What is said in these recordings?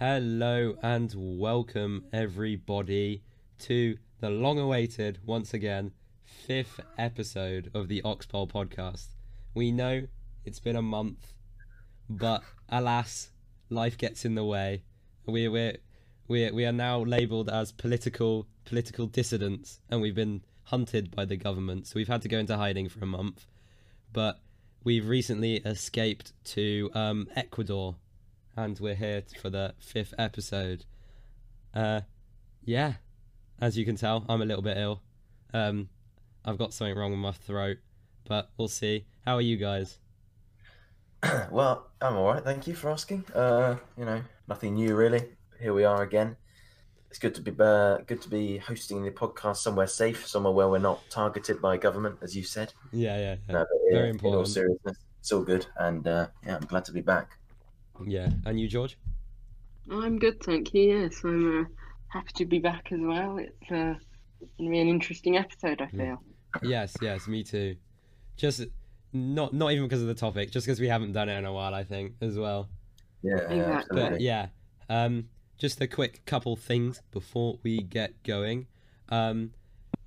Hello and welcome everybody to the long awaited, once again, fifth episode of the Oxpol podcast. We know it's been a month, but alas, life gets in the way. We we we we are now labelled as political political dissidents, and we've been hunted by the government. So we've had to go into hiding for a month, but we've recently escaped to um, Ecuador, and we're here for the fifth episode. Uh, yeah, as you can tell, I'm a little bit ill. Um, I've got something wrong with my throat, but we'll see. How are you guys? well, I'm all right. Thank you for asking. Uh, you know, nothing new really. Here we are again. It's good to be uh, good to be hosting the podcast somewhere safe, somewhere where we're not targeted by government, as you said. Yeah, yeah, yeah. No, but, yeah, Very In all seriousness, it's all good, and uh, yeah, I'm glad to be back. Yeah, and you, George? I'm good, thank you. Yes, I'm uh, happy to be back as well. It's uh, going to be an interesting episode, I Mm. feel. Yes, yes, me too. Just not not even because of the topic, just because we haven't done it in a while, I think, as well. Yeah, Exactly. But yeah, um, just a quick couple things before we get going. Um,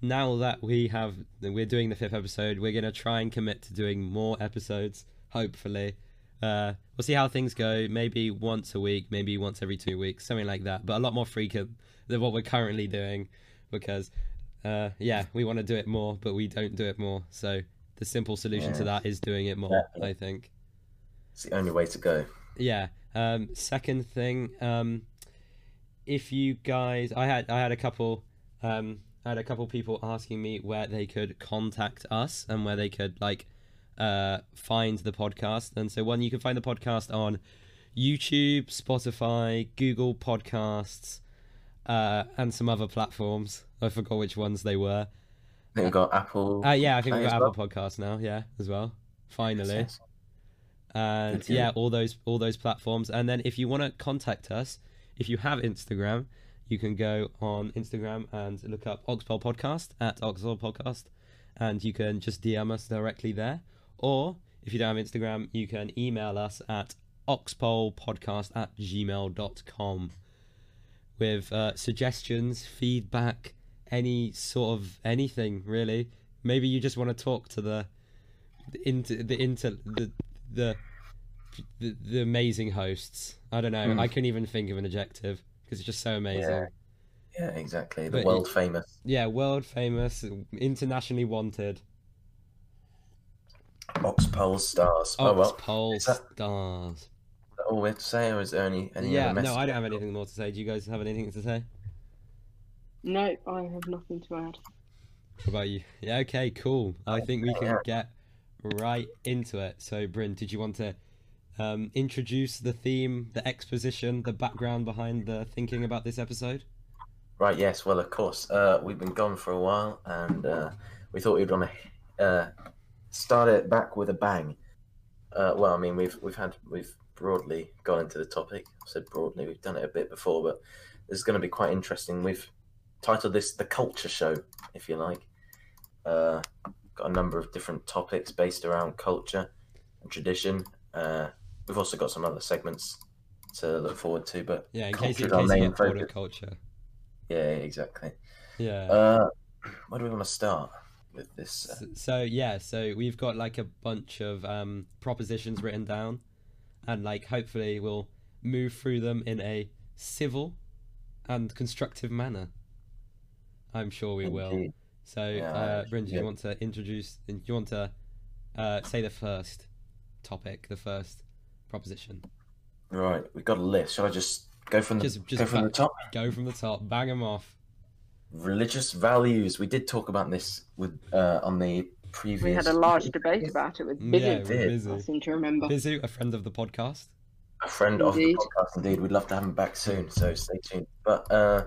now that we have, we're doing the fifth episode, we're gonna try and commit to doing more episodes. Hopefully, uh, we'll see how things go. Maybe once a week, maybe once every two weeks, something like that. But a lot more frequent than what we're currently doing, because, uh, yeah, we want to do it more, but we don't do it more. So the simple solution to that is doing it more. I think. It's the only way to go. Yeah. Um, second thing, um, if you guys, I had I had a couple, um, I had a couple people asking me where they could contact us and where they could like, uh, find the podcast. And so one, you can find the podcast on YouTube, Spotify, Google Podcasts, uh, and some other platforms. I forgot which ones they were. I think we've got Apple. Uh, yeah, I think we've got Apple Podcasts now. Yeah, as well. Finally Yes, and yeah all those all those platforms and then if you want to contact us if you have instagram you can go on instagram and look up oxpol podcast at oxpol podcast and you can just dm us directly there or if you don't have instagram you can email us at oxpolpodcast at gmail.com with uh, suggestions feedback any sort of anything really maybe you just want to talk to the the inter the inter the the the, the amazing hosts. I don't know. Mm. I couldn't even think of an adjective because it's just so amazing. Yeah. Yeah, exactly. The But world famous Yeah, world famous, internationally wanted. Oxpol stars. Oh well. Oxpol that- stars. Is all we have to say, or is there any any Yeah, other no, I don't have anything more to say. Do you guys have anything to say? No, I have nothing to add. What about you? Yeah, okay, cool. I think we can get right into it. So, Bryn, did you want to um, introduce the theme, the exposition, the background behind the thinking about this episode? Right, yes, well, of course. Uh, we've been gone for a while, and uh, we thought we'd want to uh, start it back with a bang. Uh, well, I mean, we've we've had we've broadly gone into the topic. I said broadly, we've done it a bit before, but this is going to be quite interesting. We've titled this "The Culture Show," if you like. Uh, got a number of different topics based around culture and tradition. Uh, we've also got some other segments to look forward to, but Yeah, in case, in our case you main get bored of culture. yeah, exactly. Yeah. Uh, where do we want to start with this? Uh, S- so yeah so we've got like a bunch of um propositions written down and like hopefully we'll move through them in a civil and constructive manner i'm sure we will so Yeah, uh Bryn, do you want to introduce do you want to uh say the first topic the first proposition Right, we've got a list. Shall I just go from the Just- just go from the top? go from the top bang them off Religious values. We did talk about this with uh, on the previous. We had a large debate about it with Bizu. yeah Busy. we're did. busy I seem to remember. Bizu, a friend of the podcast a friend of the podcast. Indeed, we'd love to have him back soon. So stay tuned. But uh,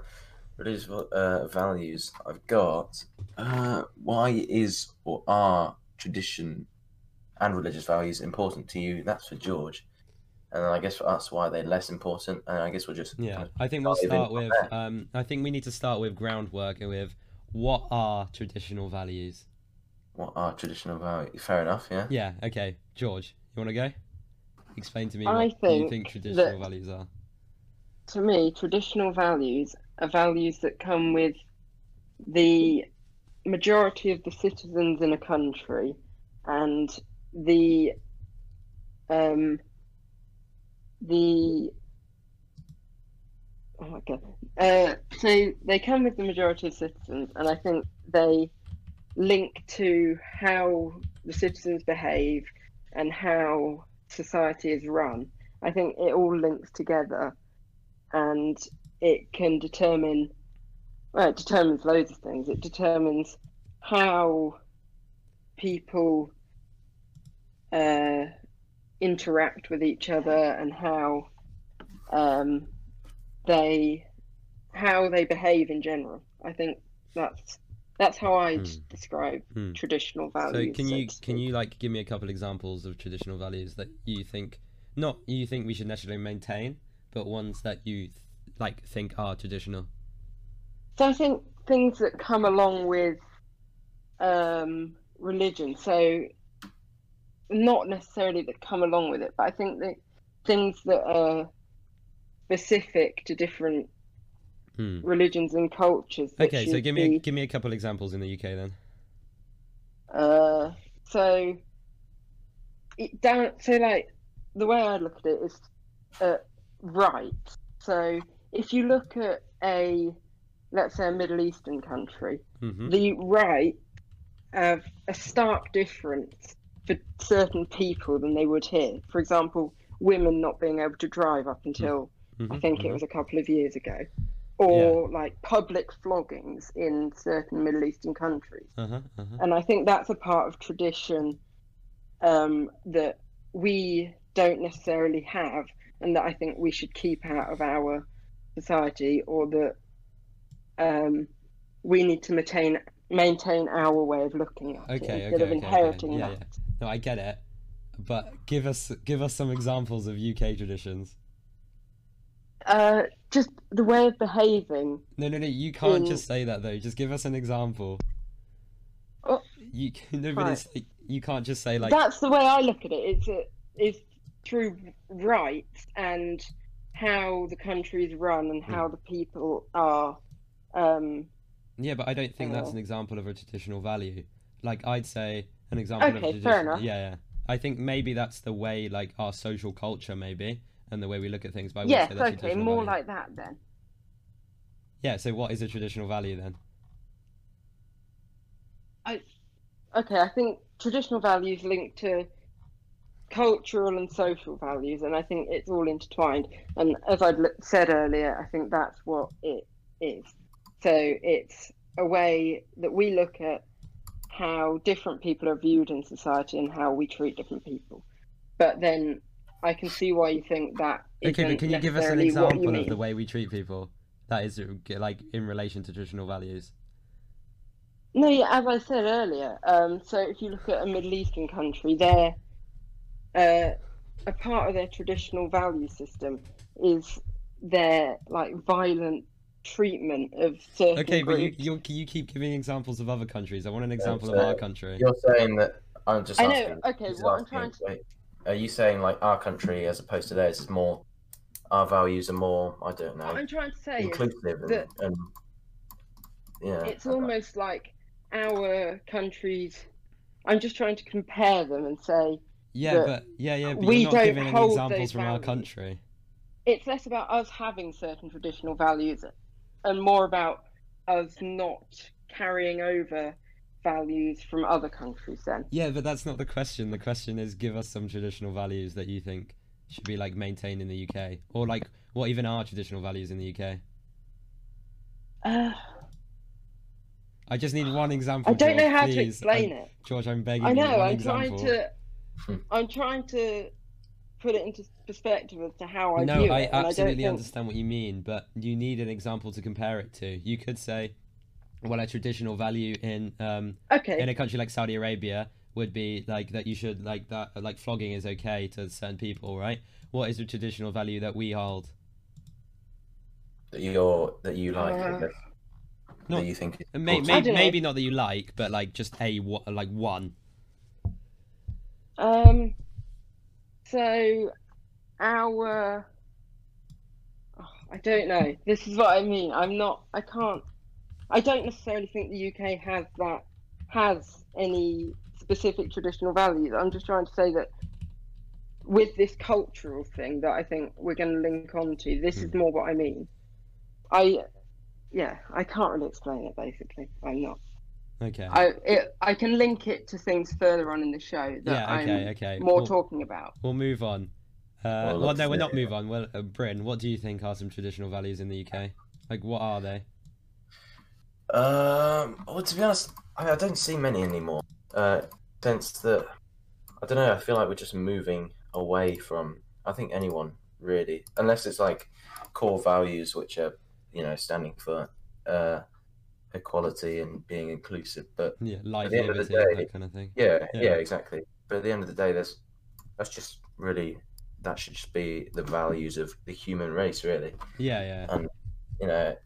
religious uh, values. I've got. Uh, why is or are tradition and religious values important to you? That's for George. And then I guess for us, why they're less important. And I guess we'll just Yeah, kind of I think we'll start with. Um, I think we need to start with groundwork and with what are traditional values. what are traditional values. Fair enough. Yeah. Yeah. Okay, George, you want to go? Explain to me I what you think think traditional that- values are. to me, traditional values are values that come with the majority of the citizens in a country and the um the oh my god uh so they come with the majority of citizens and i think they link to how the citizens behave and how society is run i think it all links together and it can determine well, it determines loads of things. It determines how people uh, interact with each other and how um, they how they behave in general. I think that's that's how I'd Hmm. describe Hmm. traditional values. So can you can you like give me a couple examples of traditional values that you think not you think we should necessarily maintain, but ones that you th- like think are traditional? So I think things that come along with um, religion, so not necessarily that come along with it, but I think that things that are specific to different Hmm. religions and cultures. Okay, so give me be, give me a couple examples in the UK then. Uh, so it down. So like the way I look at it is uh, right. So if you look at a let's say a Middle Eastern country, hmm the right have a stark difference for certain people than they would here. For example, women not being able to drive up until I think it was a couple of years ago, or like public floggings in certain Middle Eastern countries. Uh huh. Uh-huh. And I think that's a part of tradition um, that we don't necessarily have, and that I think we should keep out of our society, or that um, we need to maintain maintain our way of looking at it Okay, instead okay, of okay, inheriting okay. Yeah, that. yeah. No, I get it, but give us give us some examples of UK traditions. Uh, just the way of behaving. No, no, no. You can't In- just say that though. Just give us an example. Oh, You nobody's you can't just say like that's the way I look at it. It's a, it's through rights and how the country is run and Hmm. how the people are. Um, yeah, but I don't think that's Oh. an example of a traditional value. Like I'd say an example of Okay, tradition. fair enough. Yeah, yeah. I think maybe that's the way like our social culture maybe and the way we look at things. But I yes, say that's okay, more value. like that then. Yeah. So what is a traditional value then? I Okay, I think traditional values linked to cultural and social values, and I think it's all intertwined. And as I said earlier, I think that's what it is. So it's a way that we look at how different people are viewed in society and how we treat different people. But then I can see why you think that. Okay, but can you give us an necessarily what you example of the way we treat people? That is uh, like in relation to traditional values. No, yeah, as I said earlier, um, so if you look at a Middle Eastern country, their uh, a part of their traditional value system is their like violent treatment of certain Okay, but you, you you keep giving examples of other countries. I want an example so of our country. You're saying that I'm just I know, asking. okay, just what I'm trying to- wait, Are you saying like our country as opposed to theirs is more? Our values are more. I don't know. What I'm trying to say inclusive and, that- and yeah. it's okay. almost like our countries. I'm just trying to compare them and say Yeah, but yeah, yeah, but we you're not don't giving hold examples those from our country. it's less about us having certain traditional values and more about us not carrying over values from other countries then Yeah, but that's not the question. The question is give us some traditional values that you think should be like maintained in the UK, or like what even are traditional values in the UK. uh, I just need one example. i don't know George, how to explain I- it George, I'm begging you. i you. know one i'm example. trying to i'm trying to put it into perspective as to how i no, view I it and I absolutely don't think... understand what you mean, but you need an example to compare it to. You could say, well, a traditional value in um, okay in a country like Saudi Arabia would be like that you should like that like flogging is okay to certain people, right? What is a traditional value that we hold? that you're that you like Uh, that, Not- that you think is May, may, don't know. maybe not that you like, but like just a wa- like one. um so our oh, I don't know. This is what I mean. I'm not. I can't. I don't necessarily think the UK has that has any specific traditional values. I'm just trying to say that with this cultural thing that I think we're going to link on to, this is Hmm. more what I mean. I, yeah, I can't really explain it. Basically, I'm not. Okay. I it, I can link it to things further on in the show that yeah. Okay. I'm Okay. more We'll, talking about. we'll move on. Uh, Well, well, no, we're not move on. Well, uh, Bryn, what do you think are some traditional values in the UK? Like, what are they? Um, well, to be honest, I, I don't see many anymore. Uh, sense that I don't know. I feel like we're just moving away from. I think anyone really, unless it's like core values, which are you know standing for uh, equality and being inclusive. But Yeah, life, the end of the liberty, day- that kind of thing. yeah, Yeah. yeah, exactly. But at the end of the day, there's that's just really that should just be the values of the human race, really. Yeah, yeah. And you know,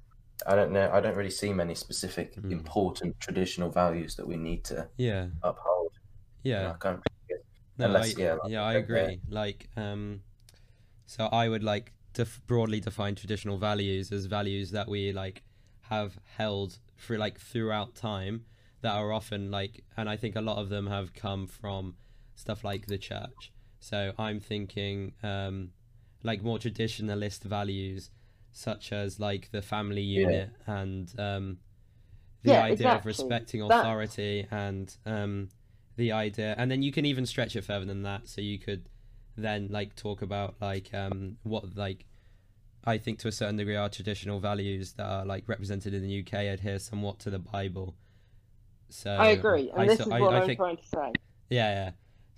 I don't know. I don't really see many specific Mm. important traditional values that we need to Yeah, uphold. yeah. No, Unless- I, yeah, yeah, like I I yeah. agree. Like, um, so I would like def- broadly define traditional values as values that we like have held for like throughout time that are often like, and I think a lot of them have come from stuff like the church. So I'm thinking, um, like more traditionalist values, such as like the family Yeah. unit and um, the Yeah, idea of exactly. respecting That- authority and um, the idea and then you can even stretch it further than that so you could then like talk about like um what like i think to a certain degree our traditional values that are like represented in the uk adhere somewhat to the bible so I agree, and I this so- is what I I'm think- trying to say. yeah, yeah.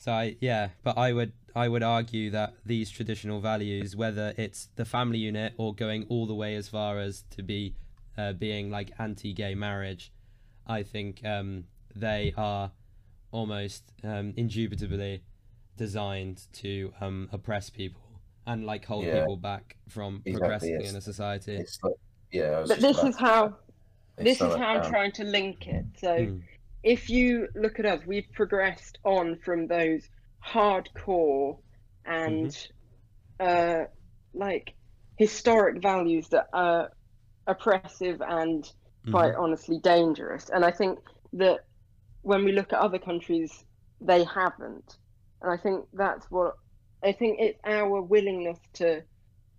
So I yeah, but I would I would argue that these traditional values, whether it's the family unit or going all the way as far as to be uh, being like anti-gay marriage, I think um, they are almost um, indubitably designed to um, oppress people and like hold Yeah. people back from Exactly, progressing yes. in a society. Like, yeah, But this is how this is how I'm um, trying to link it. So Mm. If you look at us, we've progressed on from those hardcore and Mm-hmm. uh, like historic values that are oppressive and Mhm. quite honestly dangerous. And I think that when we look at other countries, they haven't. And I think that's what I think it's our willingness to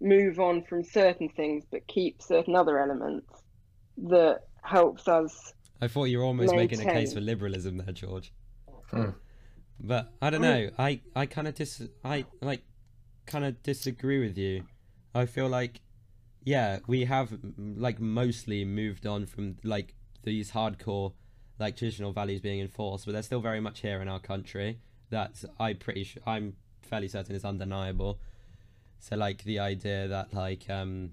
move on from certain things but keep certain other elements that helps us. I thought you were almost making a case for liberalism there, George. Hmm. But I don't know. I I kind of dis I like kind of disagree with you. I feel like yeah, we have like mostly moved on from like these hardcore like traditional values being enforced, but they're still very much here in our country. That's I pretty sure I'm fairly certain is undeniable. So like the idea that like um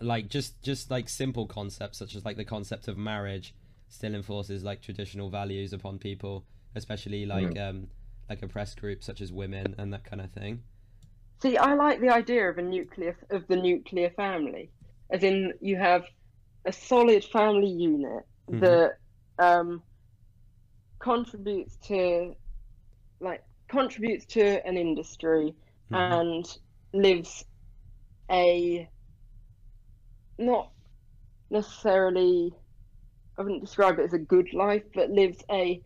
like just just like simple concepts such as like the concept of marriage still enforces like traditional values upon people, especially like um like oppressed groups such as women and that kind of thing. See, I like the idea of a nuclear of the nuclear family, as in you have a solid family unit Mhm. that um, contributes to like contributes to an industry Mhm. and lives a not necessarily I wouldn't describe it as a good life, but lives a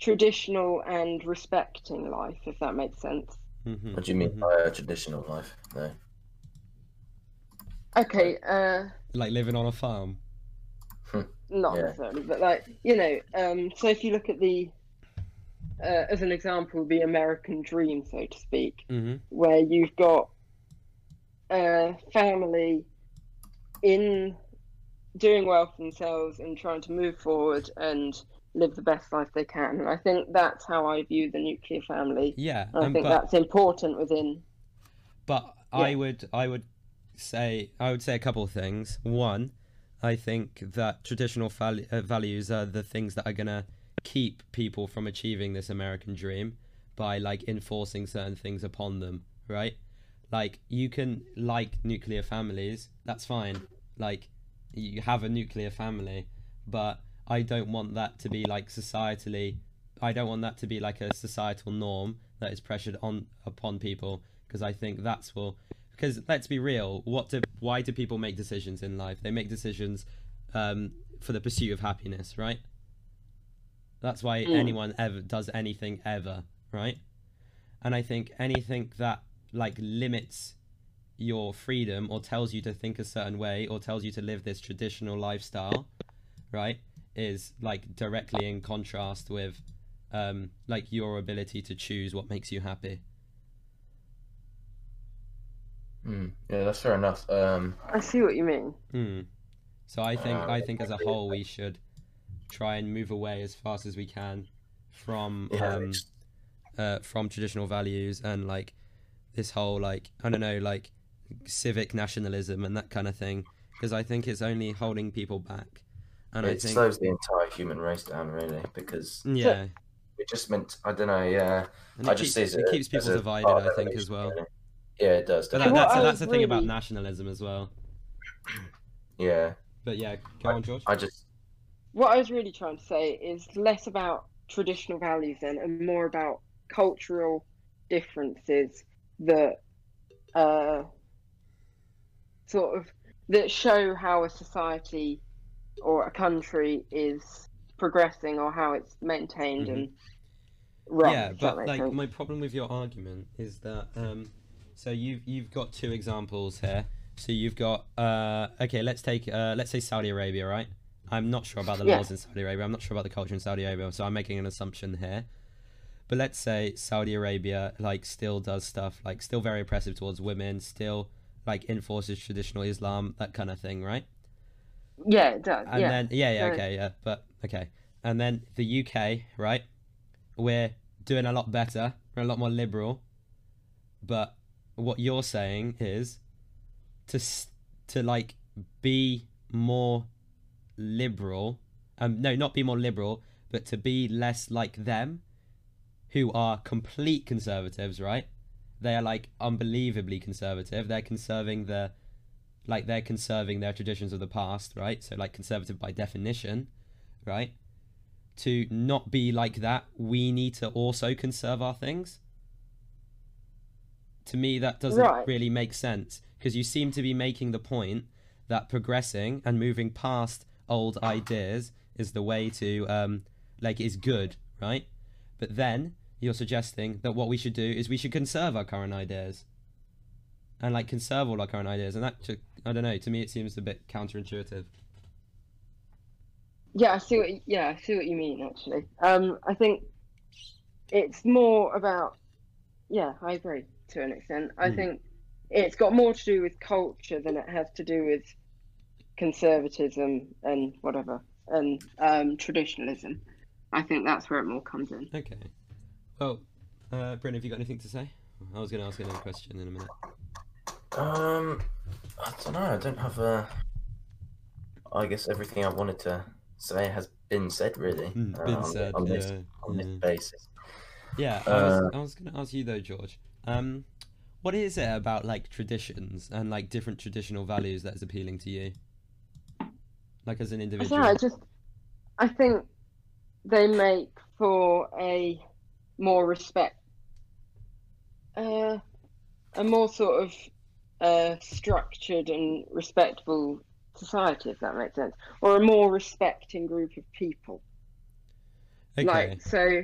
traditional and respecting life, if that makes sense. Mhm, What do you mean mhm. by a traditional life? No. Okay, uh, Like living on a farm. not Yeah. necessarily, but like you know, um, so if you look at the, uh, as an example, the American dream, so to speak, hmm where you've got a family in doing well for themselves and trying to move forward and live the best life they can. And I think that's how I view the nuclear family. Yeah, And I um, think but that's important within. but I would I would say I would say a couple of things. One, I think that traditional val- uh, values are the things that are gonna keep people from achieving this American dream by like enforcing certain things upon them, right? Like you can like nuclear families, that's fine. Like you have a nuclear family, but I don't want that to be like societally I don't want that to be like a societal norm that is pressured on upon people because I think that's will because let's be real. What do why do people make decisions in life? They make decisions um, for the pursuit of happiness, right? That's why Mm. anyone ever does anything ever, right? And I think anything that like limits your freedom or tells you to think a certain way or tells you to live this traditional lifestyle, right, is like directly in contrast with um, like your ability to choose what makes you happy. Mm, yeah, that's fair enough. Um, I see what you mean. Hmm. So I think Uh, I think as a whole we should try and move away as fast as we can from yeah, um, uh, from traditional values and like this whole like I don't know like civic nationalism and that kind of thing because I think it's only holding people back. And I it think slows the entire human race down, really, because yeah, it just meant. I don't know. Yeah, and I it, just keeps, see it as keeps people a divided. I think as well. really. Yeah, it does. But that, that's that's the was thing about nationalism as well. Yeah, But yeah, go on, George. I just. What I was really trying to say is less about traditional values then, and more about cultural differences that uh, sort of that show how a society or a country is progressing or how it's maintained Mhm. and run. yeah, but like sense. my problem with your argument is that um, so you've you've got two examples here. So you've got uh, okay, let's take uh, let's say Saudi Arabia, right? I'm not sure about the Yeah. laws in Saudi Arabia. I'm not sure about the culture in Saudi Arabia, so I'm making an assumption here. But let's say Saudi Arabia like still does stuff like still very oppressive towards women, still like enforces traditional Islam, that kind of thing, right? yeah, it does. And yeah. then yeah, yeah, okay, yeah, but okay. And then the UK, right? We're doing a lot better. We're a lot more liberal. But what you're saying is to to like be more liberal. Um no, not be more liberal, but to be less like them who are complete conservatives, right? They are like unbelievably conservative. They're conserving the like they're conserving their traditions of the past, right? So like conservative by definition, right? To not be like that, we need to also conserve our things. To me, that doesn't Right. really make sense because you seem to be making the point that progressing and moving past old ideas is the way to um like is good, right? But then you're suggesting that what we should do is we should conserve our current ideas and like conserve all our current ideas and that ju- i don't know to me it seems a bit counterintuitive Yeah, I see what you, yeah, I see what you mean actually. Um, I think it's more about yeah, I agree to an extent. I Mm. think it's got more to do with culture than it has to do with conservatism and whatever and um, traditionalism. I think that's where it more comes in. okay well uh Bryn, have you got anything to say i was going to ask another question in a minute Um, I don't know. I don't have a. I guess everything I wanted to say has been said, really. Mm, uh, been on, said, on this yeah, on this basis. yeah i was, Uh, I was going to ask you though george um what is it about like traditions and like different traditional values that is appealing to you like as an individual Yeah, I just I think they make for a more respect uh, a more sort of uh, structured and respectable society, if that makes sense, or a more respecting group of people. okay Like so,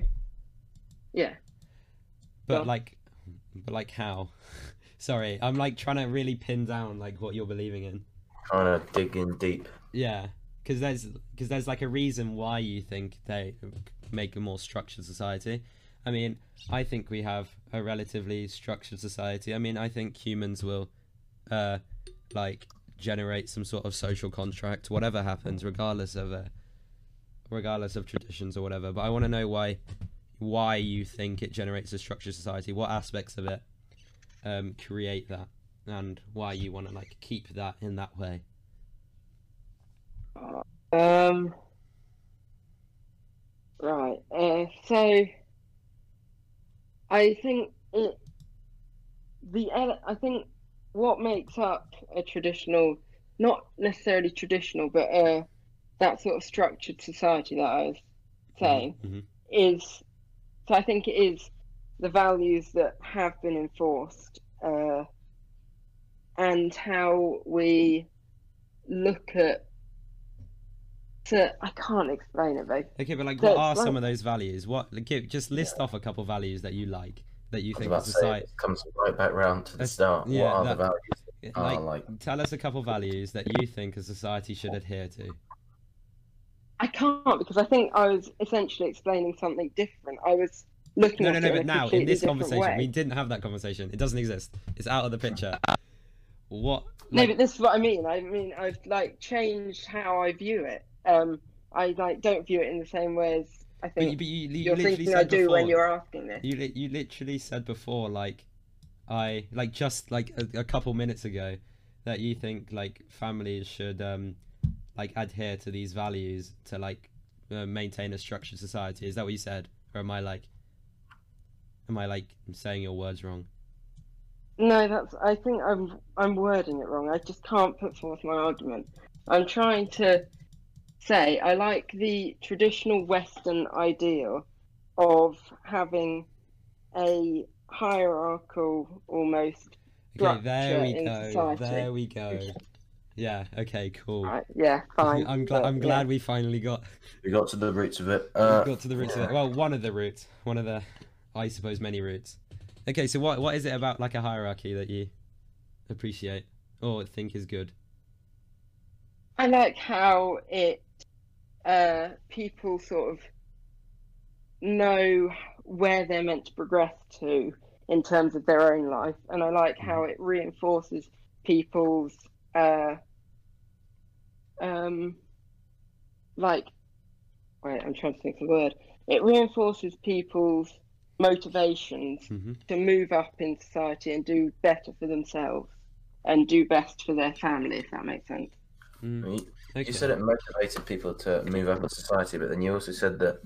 yeah. but go on. like but like how sorry i'm like trying to really pin down like what you're believing in Trying to dig in deep. Yeah, because there's because there's like a reason why you think they make a more structured society. I mean, I think we have a relatively structured society. I mean, I think humans will, uh, like generate some sort of social contract, whatever happens, regardless of uh, regardless of traditions or whatever. But I want to know why why you think it generates a structured society. What aspects of it um, create that, and why you want to like keep that in that way. Um. Right. Uh, so, I think it. The I think what makes up a traditional, not necessarily traditional, but uh, that sort of structured society that I was saying Mhm. is. So I think it is the values that have been enforced uh, and how we look at. So I can't explain it, babe. Okay, but like, So what it's are some of those values? What? Like, just list off a couple values that you like that you I was think about the say, society. it comes right back round to the That's- start. yeah, what are that- the values that are Like, like? tell us a couple values that you think a society should adhere to. I can't because I think I was essentially explaining something different. I was looking No, at no, no. it But now, in this conversation, way. we didn't have that conversation. It doesn't exist. It's out of the picture. What? No, but this is what I mean. I mean, I've like changed how I view it. Um, I like don't view it in the same way as I But think you, but you, you you're literally thinking I do before. when you're asking this. You li- you literally said before, like, I like just like a, a couple minutes ago, that you think like families should um like adhere to these values to like uh, maintain a structured society. Is that what you said, or am I like, am I like saying your words wrong? No, that's. I think I'm I'm wording it wrong. I just can't put forth my argument. I'm trying to say I like the traditional Western ideal of having a hierarchical almost. Okay, there we in go. society. There we go. Yeah. Okay. Cool. Right, yeah, fine. I'm glad. but, I'm yeah. glad we finally got We got to the roots of it. Uh, got to the roots of it. Well, one of the roots. One of the, I suppose, many roots. Okay, so what what is it about like a hierarchy that you appreciate or think is good? I like how it uh, people sort of know where they're meant to progress to in terms of their own life, and I like how it reinforces people's uh, um, like wait, I'm trying to think of the word. It reinforces people's motivations hmm to move up in society and do better for themselves and do best for their family, if that makes sense. Mm, you, okay. you said it motivated people to move up in society, but then you also said that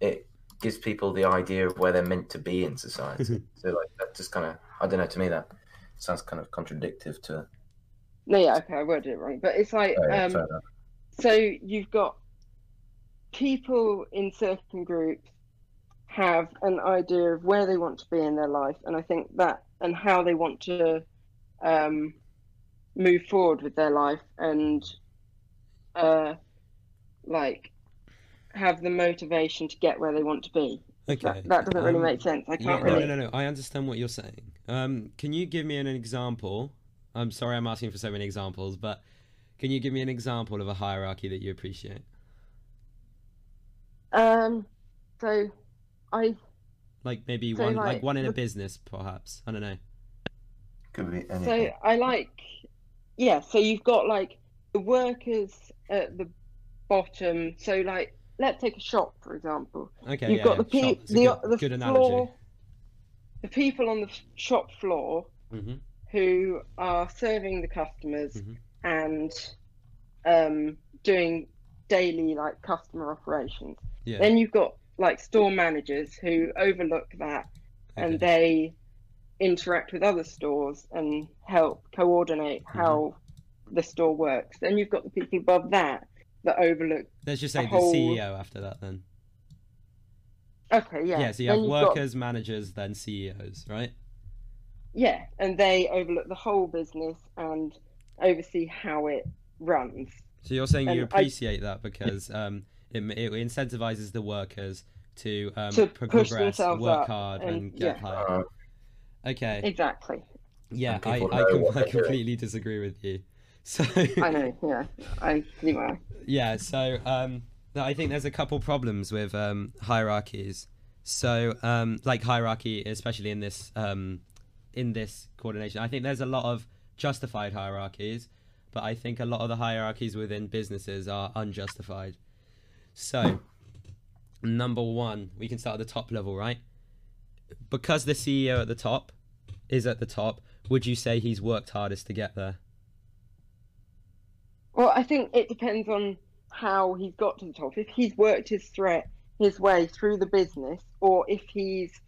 it gives people the idea of where they're meant to be in society. so like that just kind of I don't know. To me, that sounds kind of contradictive to. No, yeah, okay, I worded it wrong, but it's like Oh, yeah, um, so you've got people in certain groups have an idea of where they want to be in their life, and I think that and how they want to um, move forward with their life and uh, like have the motivation to get where they want to be. Okay. That, that doesn't really um, make sense. I can't no, really. no, no, no. I understand what you're saying. Um, can you give me an example? I'm sorry, I'm asking for so many examples, but can you give me an example of a hierarchy that you appreciate? Um, so I Like maybe So, one, like, like, one in a business, perhaps. I don't know. Could be anything. So. I like, yeah. So you've got like the workers at the bottom. So like, let's take a shop for example. Okay, You've yeah, got yeah. the pe- Shop. The good, the good floor, analogy. the people on the shop floor hmm who are serving the customers Mhm. and um, doing daily like customer operations. Yeah. Then you've got like store managers who overlook that and they interact with other stores and help coordinate Mm-hmm. How the store works. Then you've got the people above that that overlook. Let's just the say the whole- CEO after that then. Okay, yeah. Yeah, so you then have you've got- workers, managers, then CEOs, right? yeah, and they overlook the whole business and oversee how it runs. So you're saying you And I- appreciate that because um, it, it incentivizes the workers to um, To push progress, themselves work hard, and, and- get yeah. higher. Okay, Exactly. yeah, I, I, know com- what I completely disagree with you. So I know. Yeah, I see yeah, so um, I think there's a couple problems with um, hierarchies. So um, like hierarchy, especially in this um, in this coordination, I think there's a lot of justified hierarchies, but I think a lot of the hierarchies within businesses are unjustified. So number one, we can start at the top level, right? Because the CEO at the top is at the top, would you say he's worked hardest to get there? Well, I think it depends on how he's got to the top. If he's worked his threat his way through the business, or if he's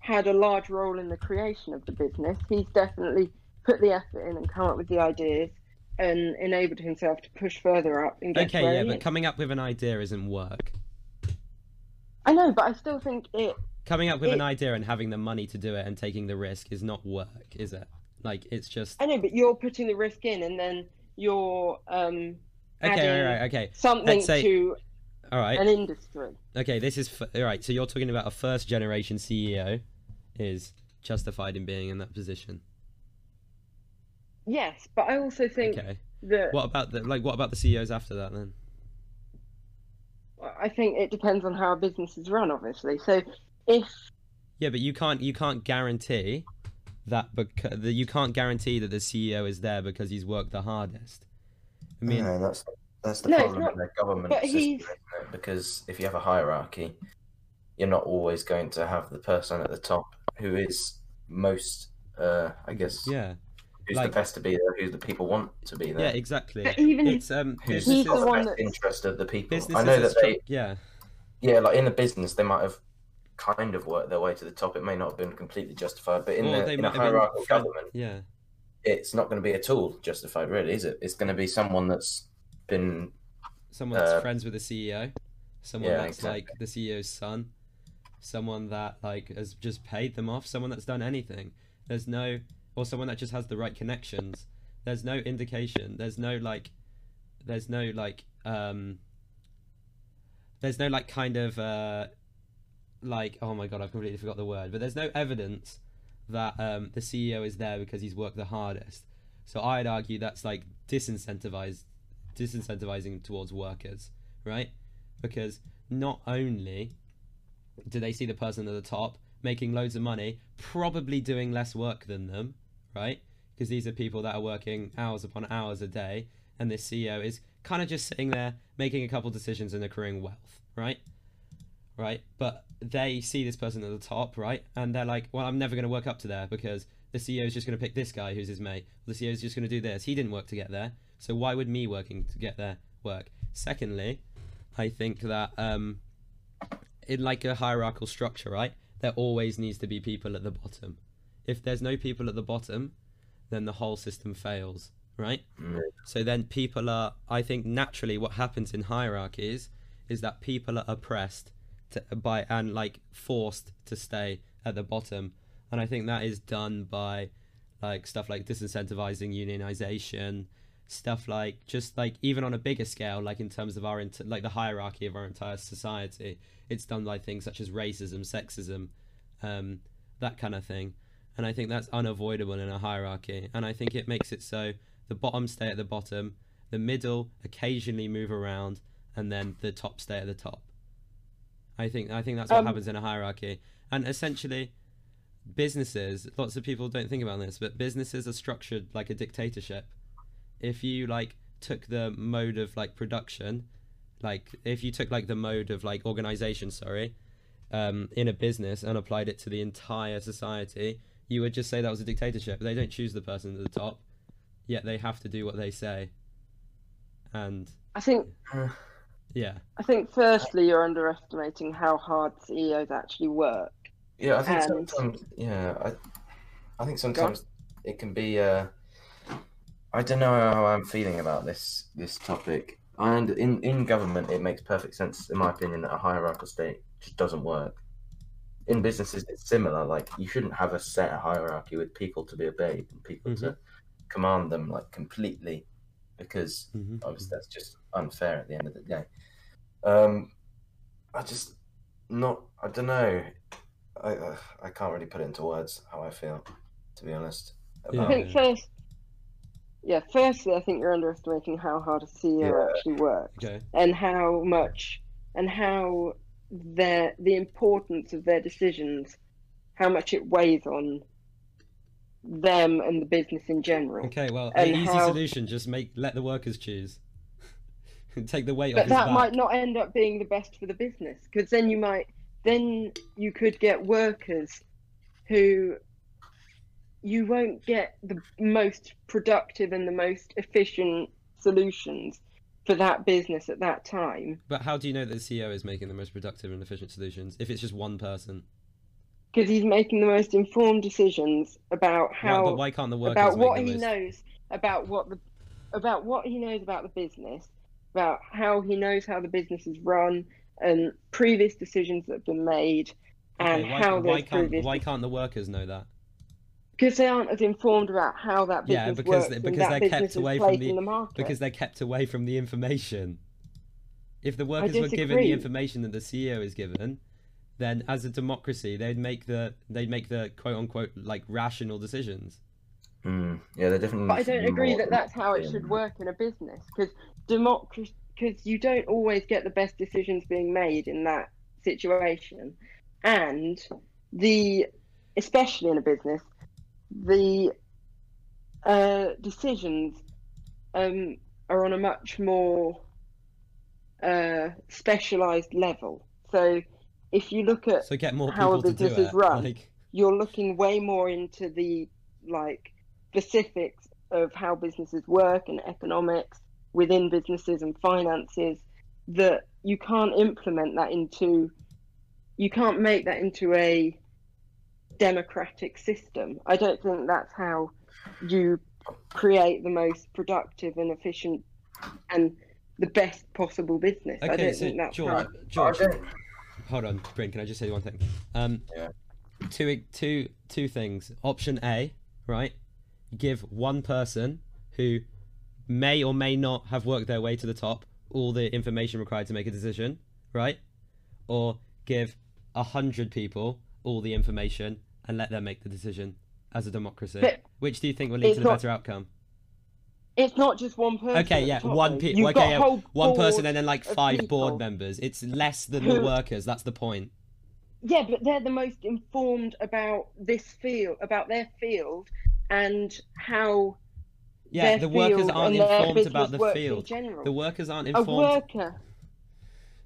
had a large role in the creation of the business, he's definitely put the effort in and come up with the ideas and enabled himself to push further up and get Okay, yeah, but is. coming up with an idea isn't work. I know, but I still think it. Coming up with an idea and having the money to do it and taking the risk is not work, is it? Like it's just I know, but you're putting the risk in, and then you're um, okay, adding all right, okay, something say- to all right, an industry. okay. This is f- all right. So you're talking about a first generation CEO is justified in being in that position. Yes, but I also think Okay. that What about the like? What about the CEOs after that then? I think it depends on how a business is run, obviously. So if Yeah, but you can't you can't guarantee that because you can't guarantee that the CEO is there because he's worked the hardest. I mean, no, that's that's the No, problem not- in the government but system, he's- Because if you have a hierarchy, you're not always going to have the person at the top who is most, uh, I guess, yeah, who's like- the best to be there, who the people want to be there. yeah, exactly. but even It's um, Who's the the one best that's- interest of the people? businesses I know that stru- they, yeah, yeah, like in the business, they might have kind of worked their way to the top. It may not have been completely justified, but in, the, in a have been hierarchical government, yeah, it's not going to be at all justified, really, is it? It's going to be someone that's been someone that's Uh, friends with the CEO, someone yeah, that's like the CEO's son, someone that like has just paid them off, someone that's done anything. There's no, or someone that just has the right connections. There's no indication. There's no like, there's no like, um, there's no like kind of uh, like oh my god, I've completely forgot the word. But there's no evidence that um, the CEO is there because he's worked the hardest. So I'd argue that's like disincentivized, disincentivizing towards workers, right? Because not only do they see the person at the top making loads of money, probably doing less work than them, right? Because these are people that are working hours upon hours a day, and this CEO is kind of just sitting there making a couple decisions and accruing wealth, right? Right? But they see this person at the top, right? And they're like, well, I'm never going to work up to there because the CEO is just going to pick this guy who's his mate. The CEO is just going to do this. He didn't work to get there. So why would me working to get there work? Secondly, I think that um, in like a hierarchical structure, right, there always needs to be people at the bottom. If there's no people at the bottom, then the whole system fails, right? Mm. So then people are, I think naturally what happens in hierarchies is that people are oppressed to, by and like forced to stay at the bottom. And I think that is done by like stuff like disincentivizing unionization, stuff like just like even on a bigger scale, like in terms of our like the hierarchy of our entire society, it's done by things such as racism, sexism, um, that kind of thing. And I think that's unavoidable in a hierarchy. And I think it makes it so the bottom stay at the bottom, the middle occasionally move around, and then the top stay at the top. I think I think that's what Um, happens in a hierarchy. And essentially, businesses. Lots of people don't think about this, but businesses are structured like a dictatorship. If you like took the mode of like production, like if you took like the mode of like organization, sorry, um, in a business and applied it to the entire society, you would just say that was a dictatorship. They don't choose the person at the top, yet they have to do what they say. And I think yeah, I think firstly you're underestimating how hard CEOs actually work. Yeah, I think And- sometimes. Yeah, I, I think sometimes it can be. Uh, I don't know how I'm feeling about this this topic. And in in government, it makes perfect sense, in my opinion, that a hierarchical state just doesn't work. In businesses, it's similar. Like you shouldn't have a set hierarchy with people to be obeyed and people to command them like completely, because hmm obviously that's just unfair at the end of the day. Um, I just not. I don't know. I uh, I can't really put it into words how I feel, to be honest. Yeah. I About, think first, yeah, firstly I think you're underestimating how hard a CEO Yeah. actually works okay, and how much and how their the importance of their decisions, how much it weighs on them and the business in general. okay. Well, an easy how- solution: just make let the workers choose. Take the weight off but that might not end up being the best for the business because then you might then you could get workers who you won't get the most productive and the most efficient solutions for that business at that time But how do you know that the CEO is making the most productive and efficient solutions if it's just one person? because he's making the most informed decisions about Why, how but why can't the workers about what he most? knows about what the about what he knows about the business, about how he knows how the business is run, and previous decisions that have been made, and Okay, why, how why can't previous. why can't the workers know that? because they aren't as informed about how that business Yeah, because works because they're kept is away from the- the market. because they're kept away from the information. If the workers were given the information that the CEO is given, then as a democracy, they'd make the they'd make the quote unquote like rational decisions. Mm, yeah, they're definitely. But I don't agree that that's how it should work in a business because democracy because you don't always get the best decisions being made in that situation, and the especially in a business, the uh, decisions um, are on a much more uh, specialized level. So if you look at So get more How a people to do business is run. Like, you're looking way more into the like specifics of how businesses work and economics within businesses and finances that you can't implement that into you can't make that into a democratic system i don't think that's how you create the most productive and efficient and the best possible business i okay, don't so think that's George, how George, hold on, Bryn, can I just say one thing? Um, Yeah. two, two, two things. Option A, right? Give one person who may or may not have worked their way to the top all the information required to make a decision, right? Or give a hundred people all the information and let them make the decision as a democracy. But Which do you think will lead to the not- better outcome? it's not just one person Okay, yeah, one though. pe- You've okay, yeah, one person and then like five people board members. It's less than the workers. That's the point. Yeah, but they're the most informed about this field, about their field, and how Yeah, the workers aren't informed about the works in field. general. The workers aren't informed a worker.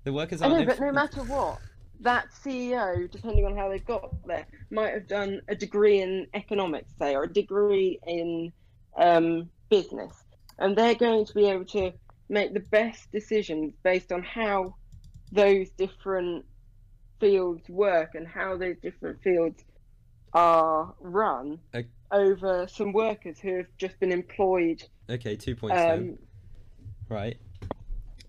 The workers aren't. know, but no matter what, that CEO, depending on how they've got there, might have done a degree in economics, say, or a degree in um, business, and they're going to be able to make the best decisions based on how those different fields work and how those different fields are run over some workers who have just been employed. Okay, two points. Um, Right.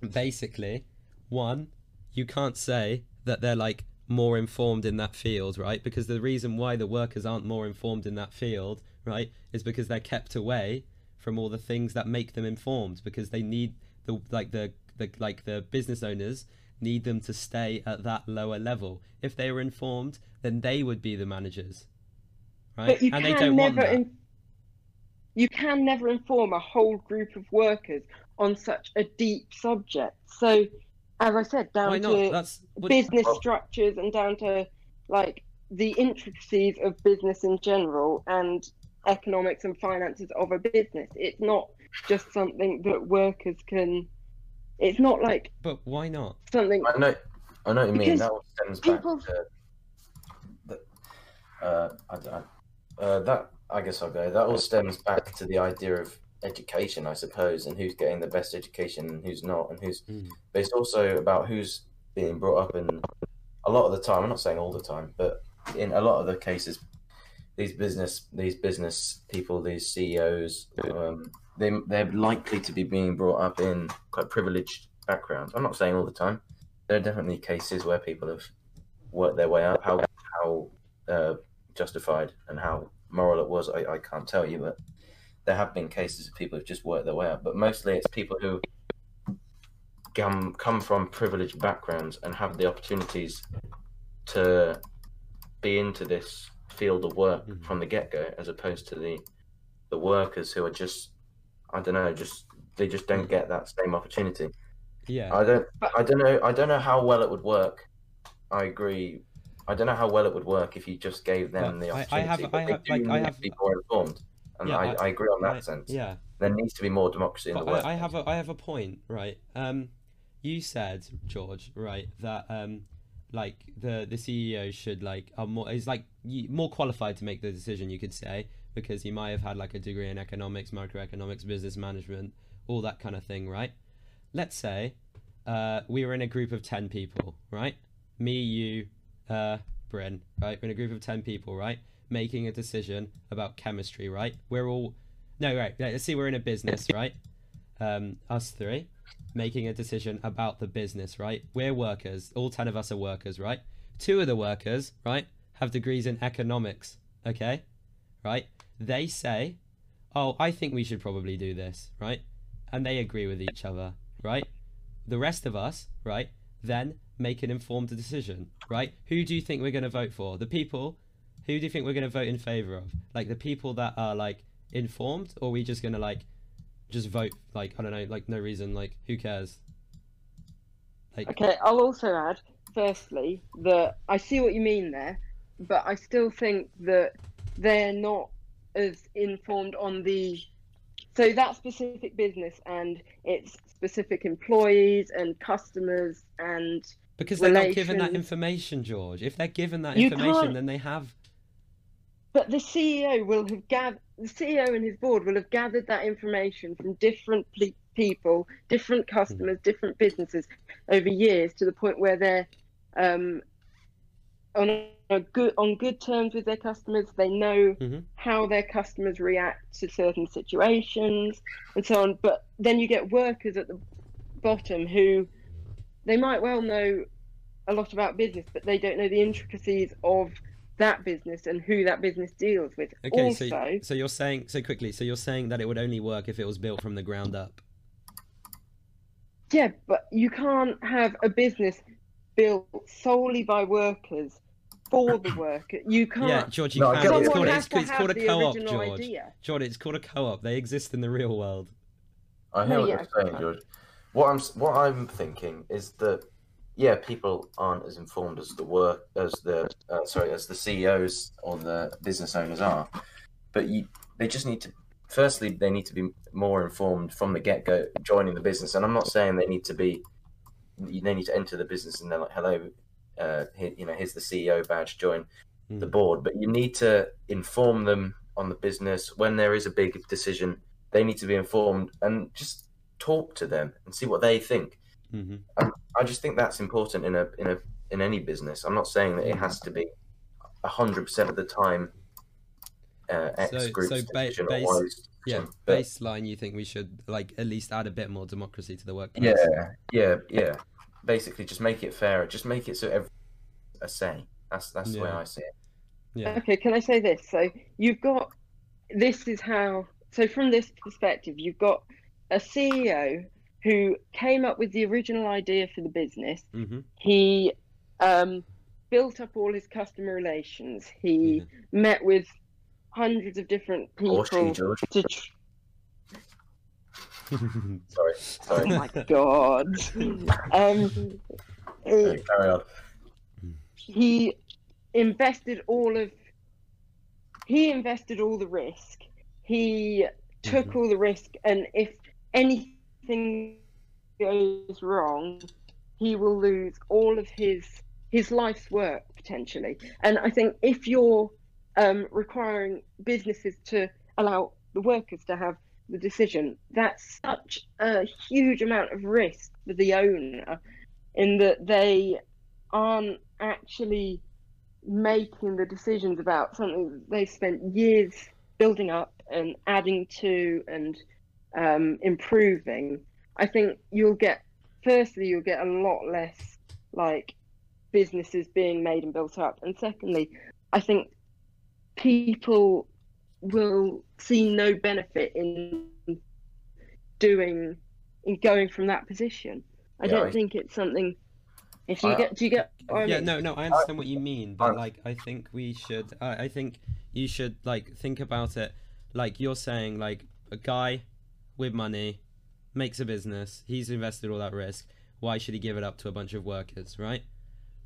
Basically, one, you can't say that they're like more informed in that field, right? Because the reason why the workers aren't more informed in that field, right, is because they're kept away from all the things that make them informed because they need the like the, the like the business owners need them to stay at that lower level. If they were informed, then they would be the managers. Right? But you and they can don't want never that. in- you can never inform a whole group of workers on such a deep subject. So, as I said, down to That's what- business Well- structures and down to like the intricacies of business in general and economics and finances of a business. It's not just something that workers can. It's not like but why not? something. I know, I know what you mean. That all stems people- back to the, uh, I don't know. Uh, that I guess I'll go. That all stems back to the idea of education, I suppose, and who's getting the best education and who's not, and who's. Mm. But it's also about who's being brought up in. A lot of the time, I'm not saying all the time, but in a lot of the cases, these business these business people, these CEOs, um, they they're likely to be being brought up in quite privileged backgrounds. I'm not saying all the time. There are definitely cases where people have worked their way up. How how uh, justified and how moral it was, I, I can't tell you, but there have been cases of people who've just worked their way up. But mostly it's people who come come from privileged backgrounds and have the opportunities to be into this field of work Mhm. from the get go, as opposed to the the workers who are just I don't know, just they just don't get that same opportunity. Yeah. I don't I don't know I don't know how well it would work. I agree. I don't know how well it would work if you just gave them But the I- I opportunity. have- but I they have- do like, I have- to be more informed, and Yeah, I, I- I, agree on that I- sense. yeah. There needs to be more democracy in But the work. I, I have a I have a point, right? Um, you said George, right, that um, like the the CEO should like are more is like more qualified to make the decision. You could say because he might have had like a degree in economics, macroeconomics, business management, all that kind of thing, right? Let's say uh, we were in a group of ten people, right? Me, you, uh, Bryn, right? We're in a group of ten people, right? Making a decision about chemistry, right? We're all no, right. Let's see, we're in a business, right? Um, us three making a decision about the business, right? We're workers. All 10 of us are workers, right? Two of the workers, right, have degrees in economics, okay? right? They say, "Oh, I think we should probably do this," right? And they agree with each other, right? The rest of us, right, then make an informed decision, right? Who do you think we're going to vote for? The people. Who do you think we're going to vote in favor of? Like the people that are like informed, or are we just going to like just vote like I don't know, like no reason, like who cares? Like Okay, I'll also add, firstly, that I see what you mean there, but I still think that they're not as informed on the so that specific business and its specific employees and customers and because they're not given that information, George. If they're given that You information, can't- then they have. but the CEO will have gathered the CEO and his board will have gathered that information from different ple- people, different customers, different businesses over years to the point where they're um, on a good on good terms with their customers. They know Mhm. how their customers react to certain situations and so on. But then you get workers at the bottom who they might well know a lot about business, but they don't know the intricacies of that business and who that business deals with. Okay, also, so so you're saying so quickly. So you're saying that it would only work if it was built from the ground up. yeah, but you can't have a business built solely by workers for the worker. You can't. Yeah, George, you No, can. get what It's called, it's, it's called a co-op, George. idea. George, it's called a co-op. They exist in the real world. I hear Oh, what yeah, you're saying. George. What I'm what I'm thinking is that yeah, people aren't as informed as the work as the uh, sorry as the CEOs or the business owners are, but you they just need to. Firstly, they need to be more informed from the get go, joining the business. And I'm not saying they need to be. They need to enter the business and they're like, "Hello, uh, here, you know, here's the CEO badge. Join the Mm. board." But you need to inform them on the business when there is a big decision. They need to be informed and just talk to them and see what they think. hmm I just think that's important in a in a in any business. I'm not saying that it has to be hundred percent of the time uh, X So- so ba- base- Y's Yeah. But baseline. You think we should like at least add a bit more democracy to the workplace? yeah, yeah, yeah. Basically, just make it fair. Just make it so every a say. That's that's the way I see it. Yeah. Okay, can I say this? So you've got this is how so from this perspective, you've got a CEO who came up with the original idea for the business. hmm He um, built up all his customer relations. He Yeah. met with hundreds of different Or people George. to. Tr- Sorry, oh my god! um, he, carry on. he invested all of he invested all the risk he took Mhm. all the risk and if anything goes wrong he will lose all of his his life's work potentially. And i think if you're um, requiring businesses to allow the workers to have the decision that's such a huge amount of risk for the owner in that they aren't actually making the decisions about something they've spent years building up and adding to and um, improving, I think you'll get, firstly, you'll get a lot less like businesses being made and built up. And secondly, I think people will see no benefit in doing, in going from that position. I Yeah, don't I- think it's something. If you I- get, do you get? what I yeah, mean? no, no, I understand what you mean, but like, I think we should. I I think you should like think about it. Like you're saying, like a guy with money makes a business. He's invested all that risk. Why should he give it up to a bunch of workers, right?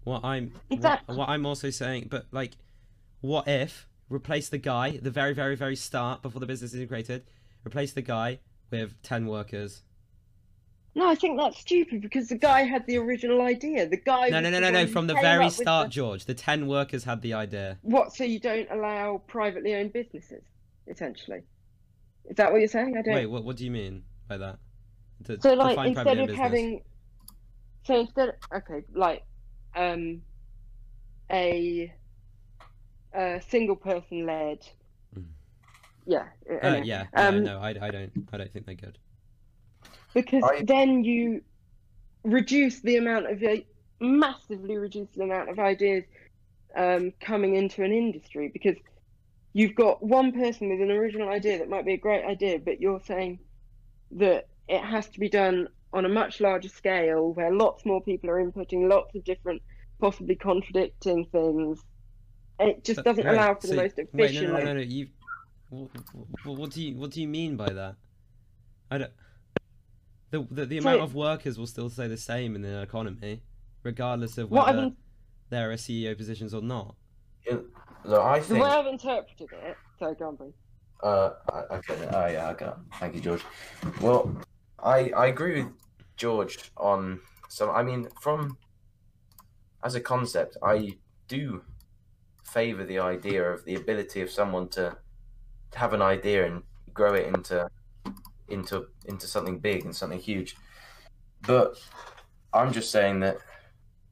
What I'm, Exactly. what, what I'm also saying, but like, what if replace the guy at the very, very, very start before the business is created? Replace the guy with ten workers. No, I think that's stupid because the guy had the original idea. The guy. No, no, no, no, no. From the very start, the- George, the ten workers had the idea. What? So you don't allow privately owned businesses, essentially? Is that what you're saying? I don't. Wait, what? What do you mean by that? To, so like instead of business. having, so instead, okay, like, um, a, a single person led. Mm. Yeah. Uh, anyway. yeah, yeah, um, no, I, I don't, I don't think they're good. because I- then you reduce the amount of uh, massively reduce the amount of ideas um, coming into an industry because you've got one person with an original idea that might be a great idea, but you're saying that it has to be done on a much larger scale where lots more people are inputting lots of different, possibly contradicting things. It just But doesn't wait, allow for the so- most Wait, no, efficient. no, no, no. You, what, what do you what do you mean by that? I don't. The the, the So- amount of workers will still stay the same in the economy, regardless of What I whether mean, there are CEO positions or not. It- look, I the think. way I've interpreted it, sorry, go on, Bree. Uh, okay. Oh yeah, I got. Thank you, George. Well, I I agree with George on some. I mean, from as a concept, I do favor the idea of the ability of someone to, to have an idea and grow it into into into something big and something huge. But I'm just saying that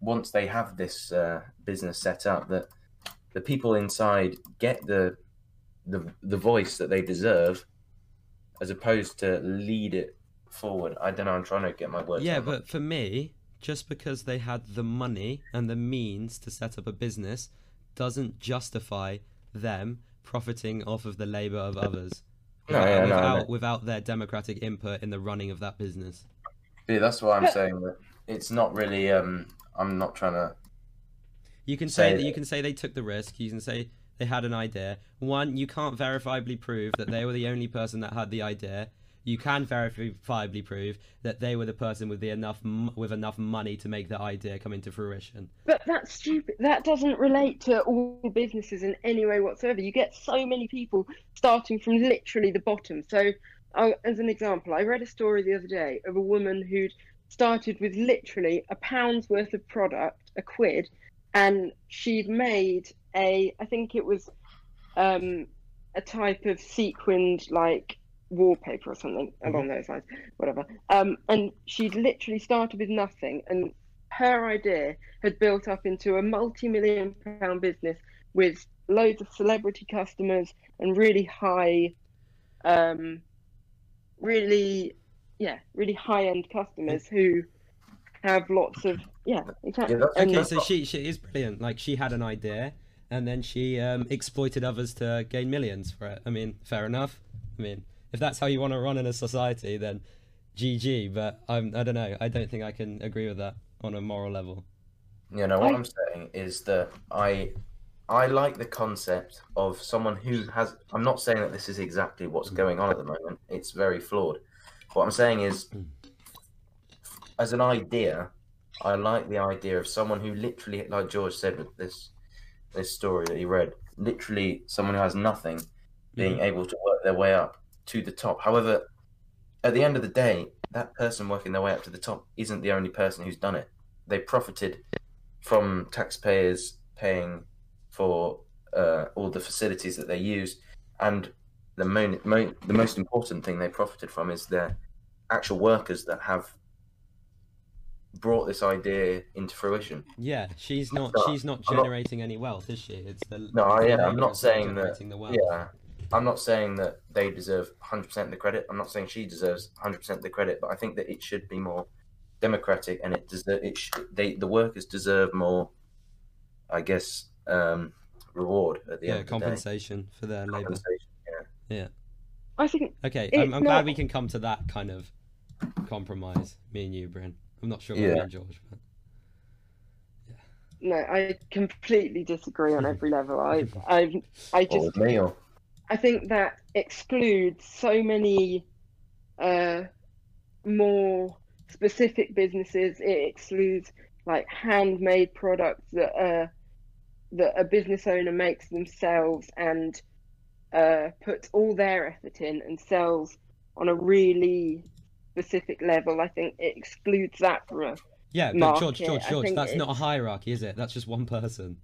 once they have this uh, business set up, that the people inside get the the the voice that they deserve, as opposed to lead it forward. I don't know. I'm trying to get my words. Yeah, but for me, just because they had the money and the means to set up a business doesn't justify them profiting off of the labor of others No, without, yeah, no, without, know. without their democratic input in the running of that business. Yeah, that's why I'm saying that it's not really. Um, I'm not trying to. You can say Say that you can say they took the risk. You can say they had an idea. One, you can't verifiably prove that they were the only person that had the idea. You can verifiably prove that they were the person with the enough m- with enough money to make the idea come into fruition. But that's stupid. That doesn't relate to all businesses in any way whatsoever. You get so many people starting from literally the bottom. So, I, as an example, I read a story the other day of a woman who'd started with literally a pound's worth of product, a quid, and she'd made a, I think it was um, a type of sequined like wallpaper or something along those lines, whatever. Um, and she'd literally started with nothing, and her idea had built up into a multi-million pound business with loads of celebrity customers and really high, um, really, yeah, really high-end customers who have lots of yeah, exactly. Yeah, Okay, so she she is brilliant. Like she had an idea, and then she um, exploited others to gain millions for it. I mean, fair enough. I mean, if that's how you want to run in a society, then GG. But I'm I don't know. I don't think I can agree with that on a moral level. You know what I- I'm saying is that I I like the concept of someone who has I'm not saying that this is exactly what's going on at the moment. It's very flawed. What I'm saying is as an idea, I like the idea of someone who literally like George said with this this story that he read, literally someone who has nothing being able to work their way up to the top. However, at the end of the day, that person working their way up to the top isn't the only person who's done it. They profited from taxpayers paying for uh, all the facilities that they use, and the mo- mo- the most important thing they profited from is their actual workers that have brought this idea into fruition. Yeah, she's not. No, she's not I'm not- generating any wealth, is she? It's the. No, the yeah, I'm not saying that. the wealth. Yeah, I'm not saying that they deserve 100% of the credit. I'm not saying she deserves 100% of the credit, but I think that it should be more democratic, and it does. It sh- they the workers deserve more, I guess, um, reward at the Yeah, end of the day. compensation for their labour. Yeah. yeah. I think Okay, I'm, I'm glad we can come to that kind of compromise. Me and you, Bryn. I'm not sure about Yeah. me George, but no, I completely disagree on every level. I, I, I just with me, or I think that excludes so many uh, more specific businesses. It excludes like handmade products that uh, that a business owner makes themselves and uh, puts all their effort in and sells on a really specific level. I think it excludes that from a yeah, but George, George, George, think that's not a hierarchy, is it? That's just one person.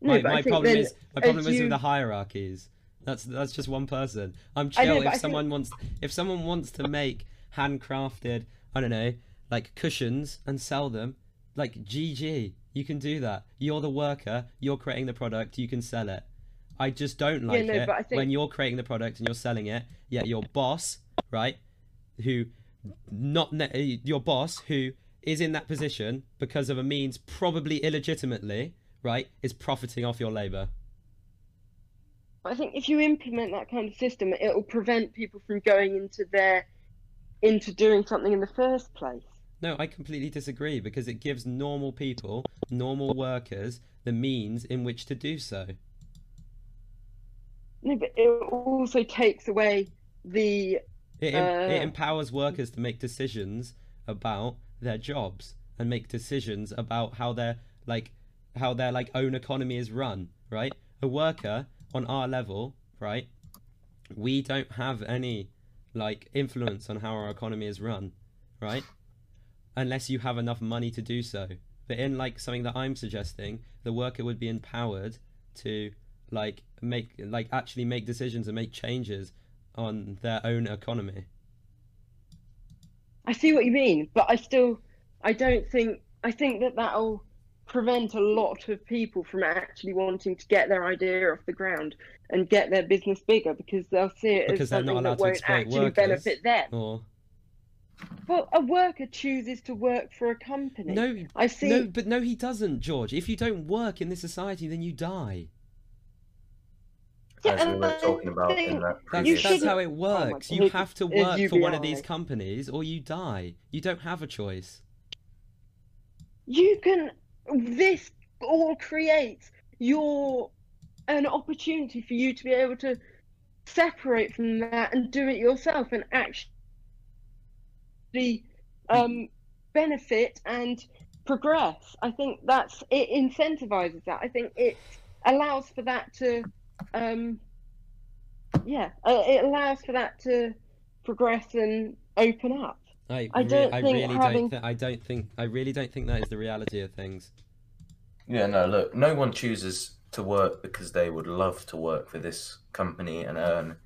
no, my my problem is my problem as is you- with the hierarchies. That's that's just one person. I'm know, chill I if think- someone wants if someone wants to make handcrafted, I don't know, like cushions and sell them, like GG, you can do that. You're the worker, you're creating the product, you can sell it. I just don't like no, it think- when you're creating the product and you're selling it, yet your boss, right, who not ne- your boss who is in that position because of a means probably illegitimately, right, is profiting off your labor. I think if you implement that kind of system, it will prevent people from going into their into doing something in the first place. No, I completely disagree because it gives normal people, normal workers, the means in which to do so. No, but it also takes away the It, em- it Uh. empowers workers to make decisions about their jobs and make decisions about how their like how their like own economy is run, right? A worker on our level, right? We don't have any like influence on how our economy is run, right? Unless you have enough money to do so. But in like something that I'm suggesting, the worker would be empowered to like make like actually make decisions and make changes on their own economy. I see what you mean, but I still I don't think I think that that'll prevent a lot of people from actually wanting to get their idea off the ground and get their business bigger because they'll see it Because as something that to won't actually benefit them. Or Well, a worker chooses to work for a company. no, I see. no, but no, he doesn't, George. If you don't work in this society, then you die. Yeah, As we were talking about in that That's, previous. that's shouldn't- how it Oh works. you have to work for one of these companies, or you die. You don't have a choice. you can this all creates your an opportunity for you to be able to separate from that and do it yourself and actually um, benefit and progress. I think that's it incentivizes that. I think it allows for that to um, yeah, uh, it allows for that to progress and open up. I, I re- don't I think really having- don't. Th- I don't think. I really don't think that is the reality of things. Yeah, no, look, no one chooses to work because they would love to work for this company and earn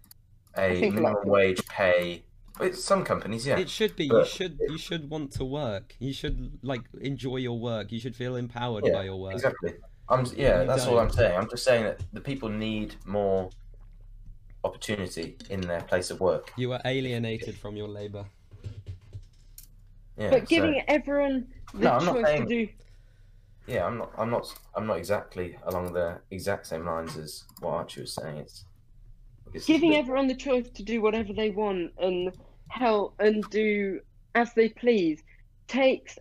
a think a lot minimum of them- wage pay. It's some companies, yeah. It should be. You But- should. You should want to work. You should like enjoy your work. You should feel empowered Yeah, by your work. Exactly. I'm yeah, that's all don't. I'm saying. I'm just saying that the people need more opportunity in their place of work. You are alienated from your labor. Yeah. but so- giving everyone the No, I'm not choice saying- to do yeah, I'm not I'm not I'm not exactly along the exact same lines as what Archie was saying. It's, it's giving the- everyone the choice to do whatever they want and help and do as they please takes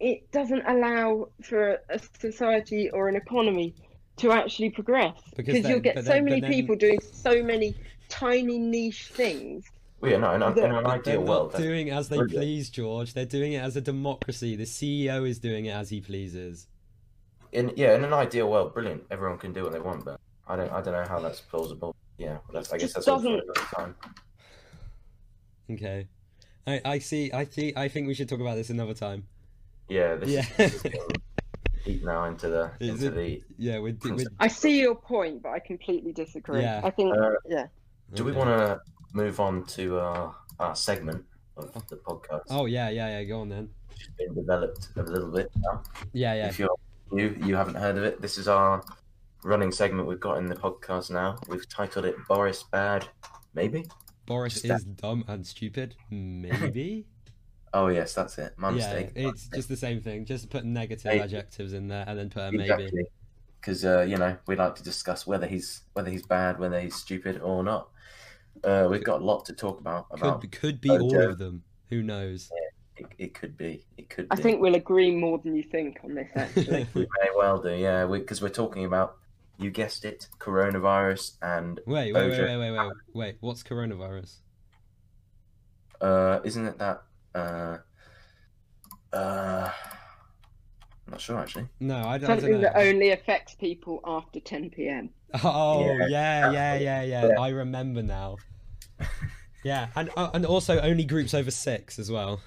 it doesn't allow for a society or an economy to actually progress Because because then- you'll get but so then- many then- people doing so many tiny niche things well, yeah, no, in, a- in an But ideal they're world, doing as they brilliant. please, George. They're doing it as a democracy. The CEO is doing it as he pleases. in yeah, in an ideal world, brilliant. Everyone can do what they want, but I don't I don't know how that's plausible. Yeah, that's, I guess that's all for doesn't- another time. Okay. I, I see. I see. I think we should talk about this another time. Yeah, this Yeah. is, this is deep now into the Is into it- the. Yeah, we're, we're i see your point but i completely disagree Yeah. i think Uh, yeah Do we want to move on to our, our segment of the podcast? Oh yeah, yeah, yeah. Go on then. which has been developed a little bit now. Yeah, yeah. If you're new, you haven't heard of it. This is our running segment we've got in the podcast now. We've titled it "Boris Bad," maybe. Boris Just that- is dumb and stupid. Maybe. Oh yes, that's it. My yeah, mistake. it's just the same thing. Just put negative Maybe. adjectives in there and then put a maybe. because uh, you know we like to discuss whether he's whether he's bad, whether he's stupid or not. Uh, we've got a lot to talk about. About Could could be all of them. Who knows? it, it could be. It could. i be. think we'll agree more than you think on this actually we may well do. Yeah, because we, are talking about you guessed it, coronavirus, and Wait, wait, wait, wait, wait, wait, wait. What's coronavirus? uh, isn't it that? Uh, uh, I'm not sure actually. No, I, don't- I don't something know. that only affects people after 10 p.m Oh Yeah, yeah, yeah, yeah, yeah. Yeah. I remember now. Yeah, and uh, and also only groups over six as well.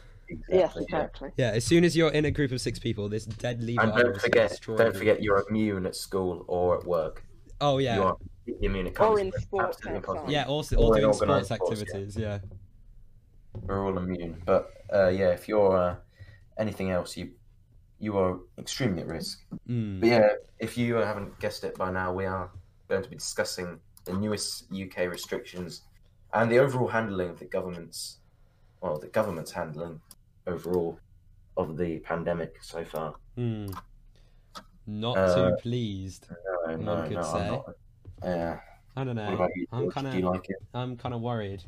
yes Exactly, yeah. exactly Yeah, as soon as you're in a group of six people, this deadly And virus don't forget, don't forget, you're immune at school or at work. Oh yeah, You are immune. Or in sports absolutely yeah. Also, Or all doing sports organised sports, yeah. activities. Yeah. We're all immune, but uh, yeah, if you're uh, anything else, you you are extremely at risk. Mm. But yeah, if you haven't guessed it by now, we are going to be discussing the newest UK restrictions and the overall handling of the government's, well, the government's handling overall of the pandemic so far. Mm. Not Uh, too pleased. No, One no, could no, say. I'm not. Yeah, I don't know. I'm kind Do you of like it? I'm kind of worried.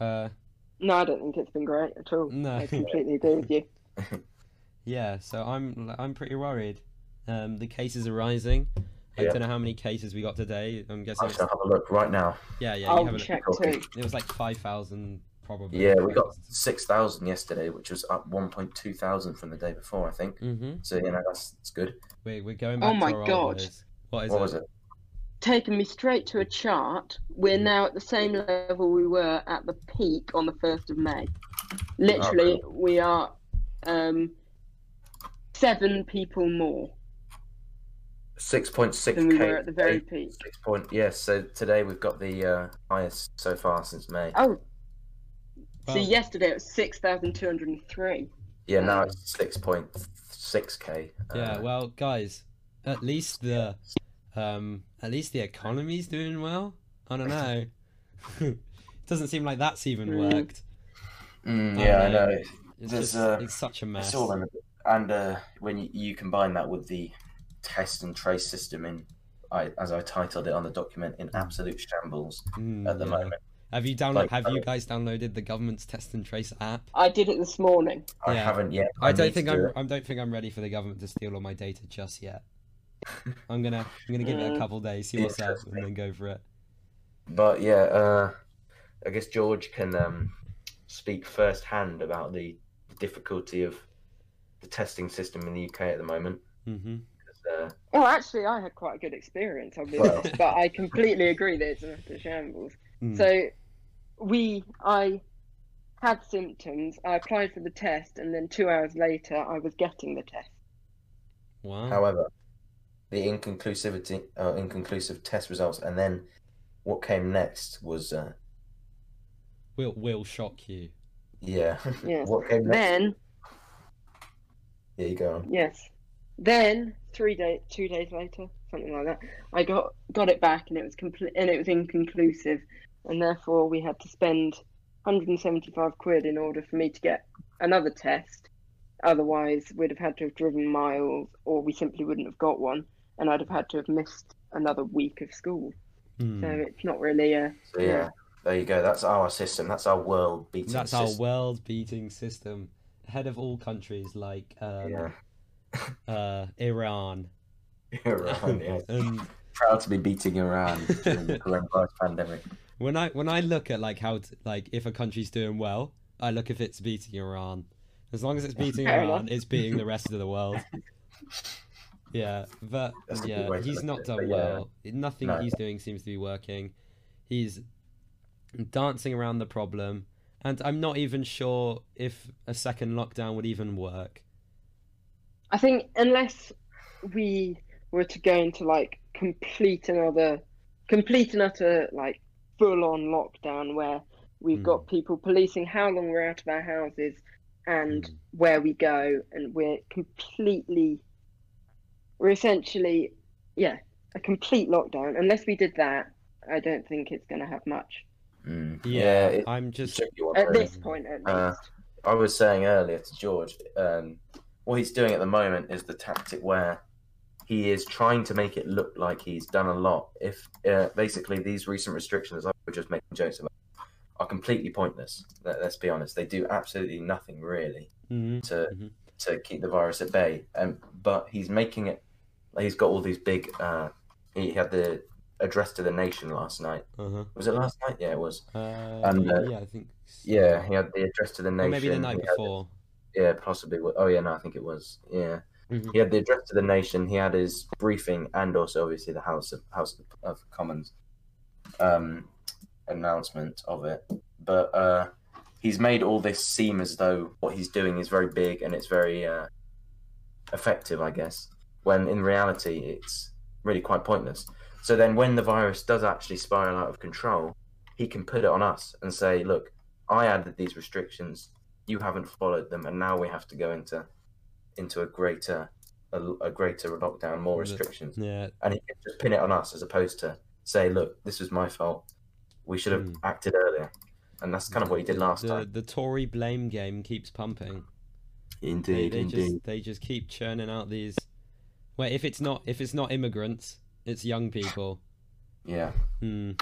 Uh, No, I don't think it's been great at all. No. I completely agree with you. yeah. So I'm I'm pretty worried. Um, the cases are rising. I Yeah. don't know how many cases we got today. I'm guessing. I It's, shall have a look right now. yeah, yeah. I'll haven't. check Okay. too. It was like five thousand probably. Yeah, we got six thousand yesterday, which was up one point two thousand from the day before, I think. Mhm. So you know that's that's good. We're we're going Oh my to our God. ways. What is what it? was it? Taking me straight to a chart. We're now at the same level we were at the peak on the first of May. Literally, we are um, seven people more Six point six than we were at the very peak. Six point. Yes. so today we've got the uh, highest so far since May. Oh, so yesterday it was six thousand two hundred and three. Yeah, now it's six point six k. Uh, Yeah, well, guys, at least the um, at least the economy's doing well. I don't know. It doesn't seem like that's even Mm. worked. Mm, yeah, I don't know. know. It's There's, just uh, it's such a mess. It's all in a. And uh, when you, you combine that with the test and trace system in, I, as I titled it on the document, in absolute shambles Mm, at the yeah. moment. Have you downloaded? Like, have you guys downloaded the government's test and trace app? I did it this morning. I Yeah. haven't yet. I, don't think to I'm. do it. I don't think I'm ready for the government to steal all my data just yet. I'm gonna. I'm gonna give it a Mm. couple days, see what's up, and then go for it. But yeah, uh, I guess George can um, speak firsthand about the difficulty of the testing system in the UK at the moment. hmm 'Cause, Uh, Oh, actually, I had quite a good experience, I'll be Well. honest, but I completely agree that it's an utter shambles. Mm. So, we, I had symptoms. I applied for the test, and then two hours later, I was getting the test. Wow. However, the inconclusivity, uh, inconclusive test results, and then what came next was, uh, will will shock you. yeah, Yes. what came next? Then, Yeah, you go on. yes, then three days, two days later, something like that, I got got it back, and it was complete, and it was inconclusive, and therefore we had to spend 175 quid in order for me to get another test. Otherwise, we'd have had to have driven miles, or we simply wouldn't have got one, and I'd have had to have missed another week of school. Mm. So it's not really a So yeah, Yeah. there you go. That's our system. That's our world beating system. That's our world-beating system, ahead of all countries like um, Yeah, uh, Iran. Iran. Yeah, and proud to be beating Iran during the coronavirus pandemic. when I when I look at like how to, like if a country's doing well, I look if it's beating Iran. As long as it's beating Iran, it's beating the rest of the world. Yeah, but That's yeah, he's not it, done but yeah. well. Nothing No. he's doing seems to be working. He's dancing around the problem, and I'm not even sure if a second lockdown would even work. I think unless we were to go into like complete another, complete and utter like full on lockdown where we've Hmm. got people policing how long we're out of our houses and Hmm. where we go, and we're completely, we're essentially, yeah, a complete lockdown. Unless we did that, I don't think it's going to have much Mm. Yeah, it- I'm just at this point, at least. Uh, I was saying earlier to George, um, what he's doing at the moment is the tactic where he is trying to make it look like he's done a lot. If uh, basically these recent restrictions, I were just making jokes about, are completely pointless. Let, let's be honest; they do absolutely nothing really Mhm. to Mhm. to keep the virus at bay. Um, but he's making it. He's got all these big. Uh, he had the address to the nation last night. uh-huh. Was it last night? Yeah, it was. Uh, And, uh, yeah, I think. so. Yeah, he had the address to the Or nation. maybe the night he had- before. yeah, possibly. Oh, yeah, no, I think it was. Yeah, Mhm. he had the address to the nation. He had his briefing, and also obviously the House of House of Commons um, announcement of it. But uh, he's made all this seem as though what he's doing is very big and it's very uh, effective, I guess. When in reality, it's really quite pointless. So then, when the virus does actually spiral out of control, he can put it on us and say, "Look, I added these restrictions. You haven't followed them, and now we have to go into into a greater a, a greater lockdown, more restrictions." Yeah, And he can just pin it on us as opposed to say, "Look, this was my fault. We should have Hmm. acted earlier." And that's kind of what he did last the, time. The Tory blame game keeps pumping. They, Indeed, just they just keep churning out these. Well, if it's not if it's not immigrants, it's young people. Yeah, Hmm.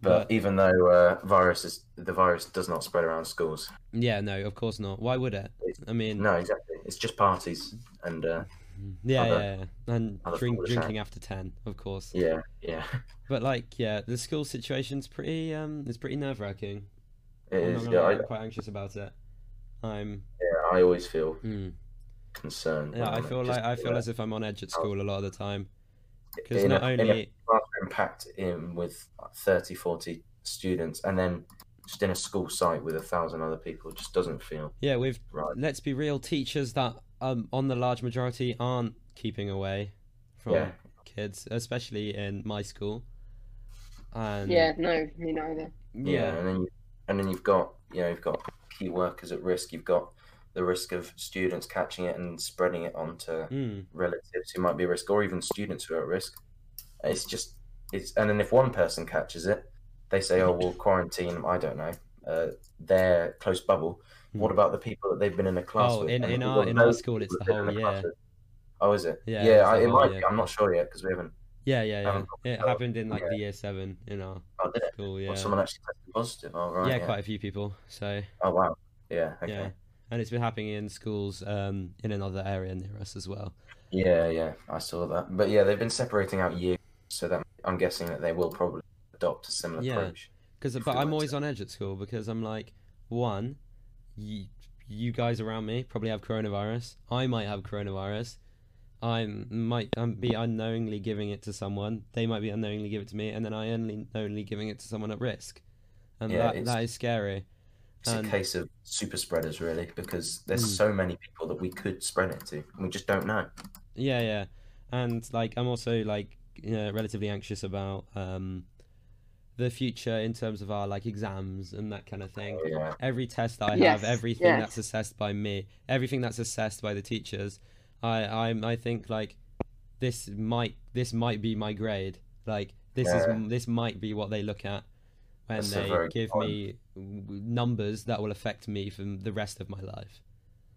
but, But- even though uh, virus is the virus does not spread around schools. Yeah, no, of course not. Why would it? I mean, No, exactly. It's just parties and uh, yeah, other- yeah, and drink, drinking after ten, of course. yeah, yeah. But like, yeah, the school situation's pretty um, it's pretty nerve wracking. It I'm is. Yeah, I, I'm quite anxious about it. I'm, yeah, I always feel hmm. Concerned. yeah, I feel like I feel as if I'm on edge at school a lot of the time because not a- a only classroom packed in with 30, 40 students, and then just in a school site with a thousand other people, just doesn't feel yeah, with right. let's be real, teachers that um on the large majority aren't keeping away from Yeah. kids, especially in my school. And Yeah, no, me neither. Yeah, yeah, and then you, and then you've got you know you've got key workers at risk. You've got the risk of students catching it and spreading it onto mm, relatives who might be at risk, or even students who are at risk. It's just it's and then if one person catches it, they say, "Oh, we'll quarantine." I don't know uh, their close bubble. What Hmm. about the people that they've been in a class Oh, with? in- in our- in our school, it's the that they've been in whole a class year. with. Oh, is it? Yeah, Yeah, I, it whole might. year. Be. I'm not sure yet because we haven't. yeah, yeah, yeah. haven't It happened in like yeah. the year seven in our Oh, school. Yeah, Well, someone actually tested positive. Oh, right. yeah, Yeah. quite a few people. So Oh, wow. Yeah. Okay. And it's been happening in schools um in another area near us as well. Yeah, yeah, I saw that. But yeah, they've been separating out years, so that I'm guessing that they will probably adopt a similar Yeah. approach. Because, but I'm always to- on edge at school because I'm like, one, you, you guys around me probably have coronavirus. I might have coronavirus. I might um, be unknowingly giving it to someone. They might be unknowingly give it to me, and then I only knowingly giving it to someone at risk, and Yeah, that that is scary. It's And- a case of super spreaders, really, because there's Mm. so many people that we could spread it to, and we just don't know. Yeah, yeah, and like I'm also like you know, relatively anxious about um the future in terms of our like exams and that kind of thing. Yeah, every test that I Yes, have, everything yes. that's assessed by me, everything that's assessed by the teachers, I I I think like this might this might be my grade. Like this Yeah. is this might be what they look at when That's they give point. me numbers that will affect me for the rest of my life.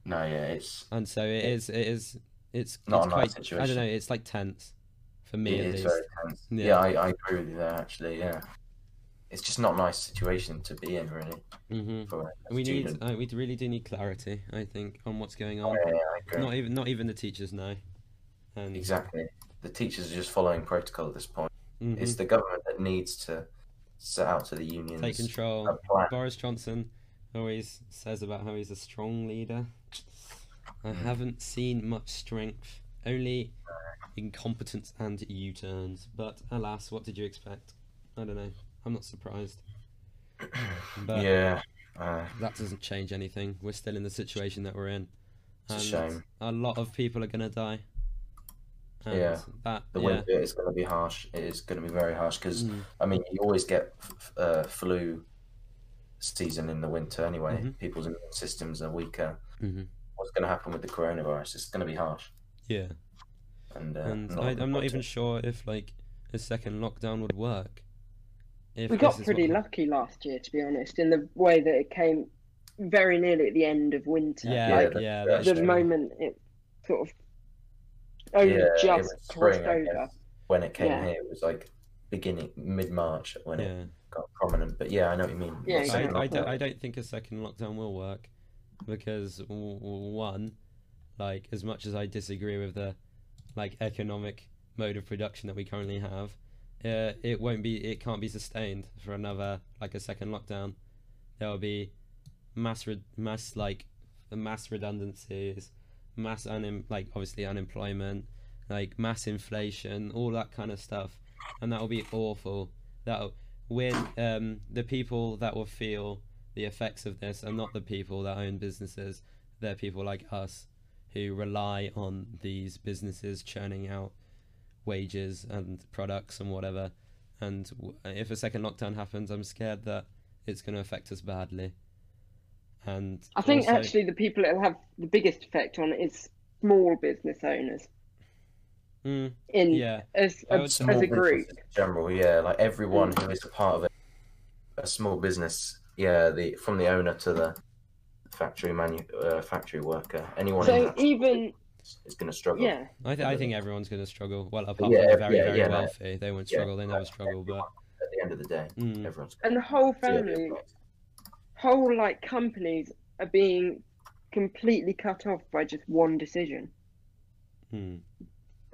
no, yeah, it's And so it is it is it's Not it's quite I don't know, it's like tense for me it at is least. very tense. Yeah. Yeah, I, I agree with you there. Actually, yeah, it's just not a nice situation to be in, really. hmm a We need uh, we really do need clarity, I think, on what's going Yeah, on. yeah, I agree. Not even not even the teachers know. And Exactly. The teachers are just following protocol at this point. mhm. It's the government that needs to set out to the unions take control. Boris Johnson always says about how he's a strong leader. I Mm. haven't seen much strength, only incompetence and U turns. But alas, what did you expect? I don't know. I'm not surprised. But yeah, uh, that doesn't change anything. We're still in the situation that we're in. it's a shame. A lot of people are going to die. And Yeah. That, The yeah. winter is going to be harsh. It is going to be very harsh because Mm. I mean you always get f- uh, flu season in the winter anyway. Mhm. People's immune systems are weaker. Mhm. What's going to happen with the coronavirus? It's going to be harsh. Yeah. And, uh, and not I, I'm not even sure if like a second lockdown would work. If We got pretty what- lucky last year, to be honest, in the way that it came very nearly at the end of winter. Yeah, Yeah, like yeah, that's the that's true. moment it sort of only Yeah, just was crossed spring, over. When it came Yeah. here, it was like beginning mid March when it got prominent. But yeah, I know what you mean. Yeah, I, I, don't, I don't think a second lockdown will work because w- w- one, like as much as I disagree with the like economic mode of production that we currently have, uh, it won't be it can't be sustained for another like a second lockdown. There will be mass re- mass like mass redundancies, mass like obviously unemployment, like mass inflation, all that kind of stuff, and that will be awful. That when um, the people that will feel the effects of this are not the people that own businesses; they're people like us who rely on these businesses churning out wages and products and whatever. And if a second lockdown happens, I'm scared that it's going to affect us badly. And I think also- actually the people it'll have the biggest effect on is small business owners Mm, in yeah, as I a, as a group. in general, yeah, like everyone who is a part of a, a small business, yeah, the from the owner to the factory manu uh, factory worker, anyone. in So even is going to struggle. Yeah, I, th- I think everyone's going to struggle. Well, apart Yeah, from the very, yeah, very yeah, no. wealthy, they won't Yeah. struggle. They never struggle. But At the end of the day, mm, everyone's and the whole Yeah, family, whole like companies are being completely cut off by just one decision. mm,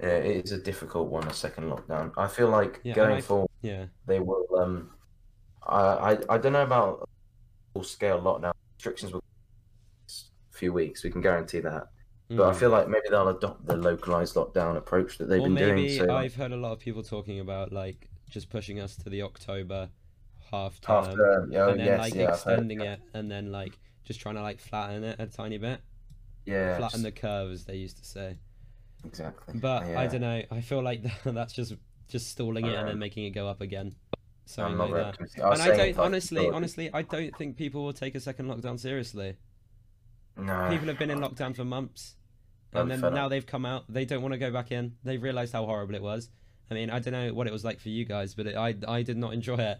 Yeah, it is a difficult one, a second lockdown. I feel like Yeah, going I- forward, yeah, they will. Um, I, I I don't know about full scale lockdown restrictions. Will a few weeks, we can guarantee that. But I mm. feel like maybe they'll adopt the localized lockdown approach that they've or been maybe doing. So I've heard a lot of people talking about like just pushing us to the October half term, after, yeah, oh, and then yes, like yeah, extending it, and then like just trying to like flatten it a tiny bit, yeah, flatten the curve as they used to say. exactly. But I don't know. I feel like that's just just stalling it and then Um, making it go up again. I'm Something not like very that. I And I don't honestly, honestly, I don't think people will take a second lockdown seriously. no. People have been in lockdown for months, and then fed up. now they've come out. They don't want to go back in. They've realised how horrible it was. I mean, I don't know what it was like for you guys, but it, I I did not enjoy it.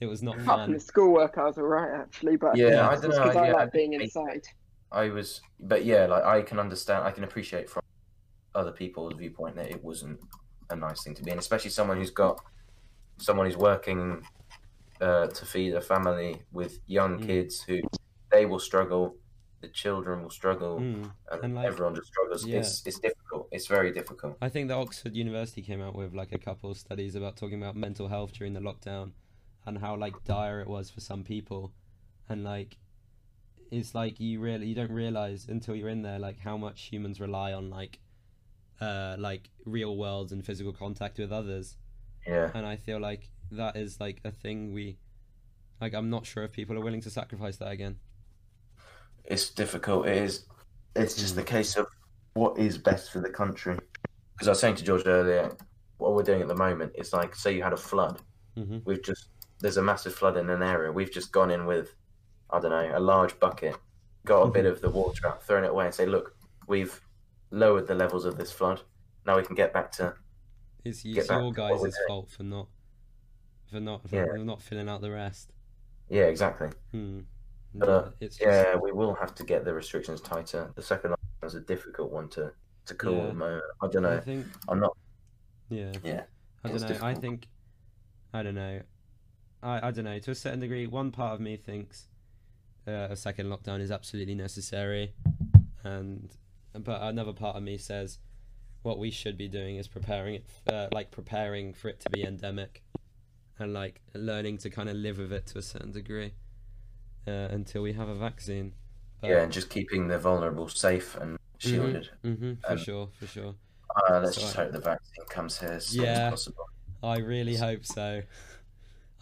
It was not Apart from fun. the schoolwork, I was alright actually, but Yeah, Yeah. I it's don't just know. 'cause I yeah, like being I- inside. I was, but yeah, like I can understand, I can appreciate from other people's viewpoint that it wasn't a nice thing to be in, especially someone who's got someone who's working uh, to feed a family with young Mm. kids who they will struggle, the children will struggle, Mm. and, And, like, everyone just struggles. yeah. It's it's difficult. It's very difficult. I think that Oxford University came out with like a couple of studies about talking about mental health during the lockdown and how like dire it was for some people and like it's like you really you don't realize until you're in there like how much humans rely on like uh like real worlds and physical contact with others Yeah, and I feel like that is like a thing we like I'm not sure if people are willing to sacrifice that again. it's difficult. It is. It's just the case of what is best for the country. Because I was saying to George earlier, what we're doing at the moment is like, say you had a flood. hmm we've just there's a massive flood in an area. We've just gone in with I don't know a large bucket, got a bit of the water out, thrown it away, and say, look, we've lowered the levels of this flood. Now we can get back to It's, it's your guys' fault for not for not for Yeah. not filling out the rest. yeah exactly. Hmm. But, Yeah, uh, it's just, Yeah, we will have to get the restrictions tighter. The second lockdown is a difficult one to to call Yeah. at the moment. I don't know. I think I'm not. yeah. Yeah, I don't know. I think I don't know. I I don't know. To a certain degree, one part of me thinks uh, a second lockdown is absolutely necessary, and but another part of me says what we should be doing is preparing it, uh, like preparing for it to be endemic, and like learning to kind of live with it to a certain degree uh, until we have a vaccine. But, yeah, and just keeping the vulnerable safe and shielded. hmm for um, sure, for sure. Uh, let's just hope the vaccine comes here as soon Yeah. as possible. I really hope so.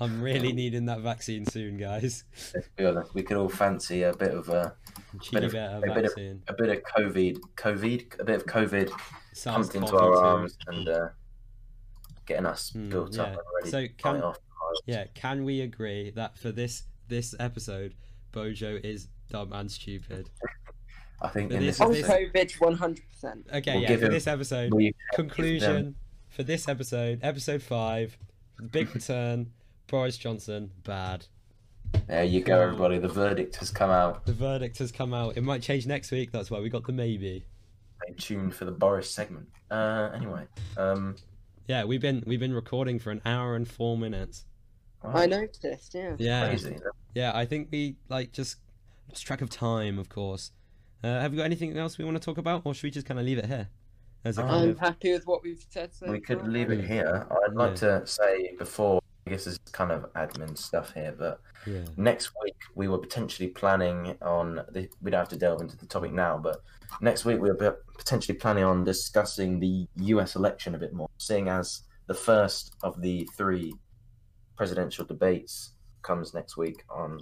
I'm really needing that vaccine soon, guys. Let's be honest, we could all fancy a bit of a Cheeky of- a bit of- a bit of COVID, COVID, a bit of COVID pumped into SARS-CoV-2. our arms and uh, getting us Mm, built up and ready So can- off. Yeah, can we agree that for this this episode, Bojo is dumb and stupid? I think But in this this On is- COVID, 100%. Okay, We'll yeah, for him- this episode, we conclusion for this episode, episode five, big return, Boris Johnson, bad. there you go, everybody. The verdict has come out. The verdict has come out. It might change next week. That's why we got the maybe. Stay tuned for the Boris segment. Uh, anyway, um, Yeah, we've been we've been recording for an hour and four minutes. wow, I noticed, yeah. Yeah, crazy. yeah. I think we like just lost track of time, of course. Uh, have you got anything else we want to talk about, or should we just kind of leave it here? As a Um, kind I'm of, happy with what we've said so We could leave it here. I'd like to say before. I guess this is kind of admin stuff here, but yeah. next week we were potentially planning on the, we don't have to delve into the topic now but next week we were potentially planning on discussing the us election a bit more seeing as the first of the three presidential debates comes next week on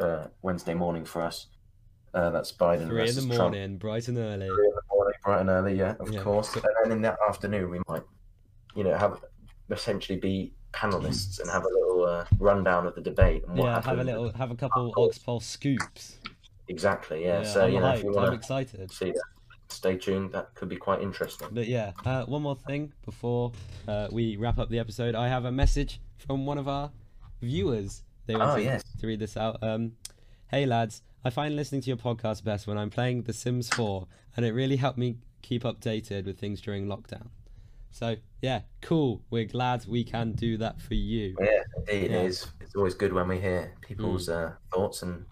uh, wednesday morning for us uh, that's biden Three in the versus Trump. morning, bright and early. Three in the morning, bright and early yeah of Yeah. course and then in that afternoon we might you know have essentially be panelists and have a little uh, rundown of the debate and what Yeah, have a little, have a couple Oxpol scoops. Exactly, yeah. so I'm you know, if you hyped. I'm want excited. to see that, stay tuned. That could be quite interesting. But yeah, uh, one more thing before uh, we wrap up the episode. I have a message from one of our viewers. They Oh wanted yes, to read this out. Um, hey lads, I find listening to your podcast best when I'm playing The Sims 4, and it really helped me keep updated with things during lockdown. So yeah, cool. We're glad we can do that for you. Yeah, indeed, Yeah. it is. It's always good when we hear people's uh, thoughts and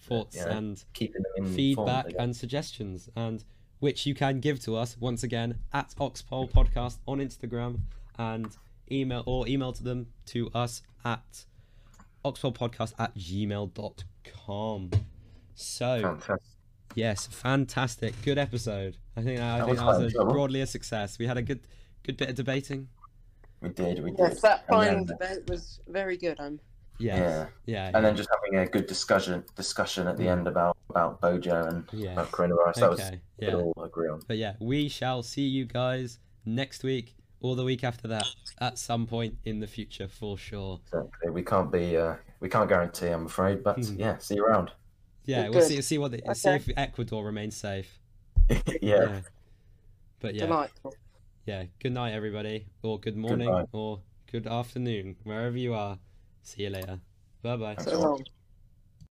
Thoughts Yeah. and keeping them in feedback and suggestions, and which you can give to us once again at Oxpol Podcast on Instagram and email or email to them to us at oxpolpodcast at gmail.com. So Fantastic. yes, fantastic, good episode. I think I That think was that was quite a, broadly a success. We had a good good bit of debating. We did, we did. Yes, that And final then- debate was very good. I'm Yes. Yeah. Yeah. And then just having a good discussion discussion at the end about about Bojo and yeah. about coronavirus. That was okay. we Yeah. could all agree on. But yeah, we shall see you guys next week or the week after that at some point in the future for sure. Exactly. We can't be uh, we can't guarantee, I'm afraid, but Mhm. yeah, see you around. Yeah, Good. we'll see see what the, see if Ecuador remains safe. yeah. But yeah, delightful. Yeah. Good night, everybody, or good morning, night. or good afternoon, wherever you are. See you later. Bye bye. So long.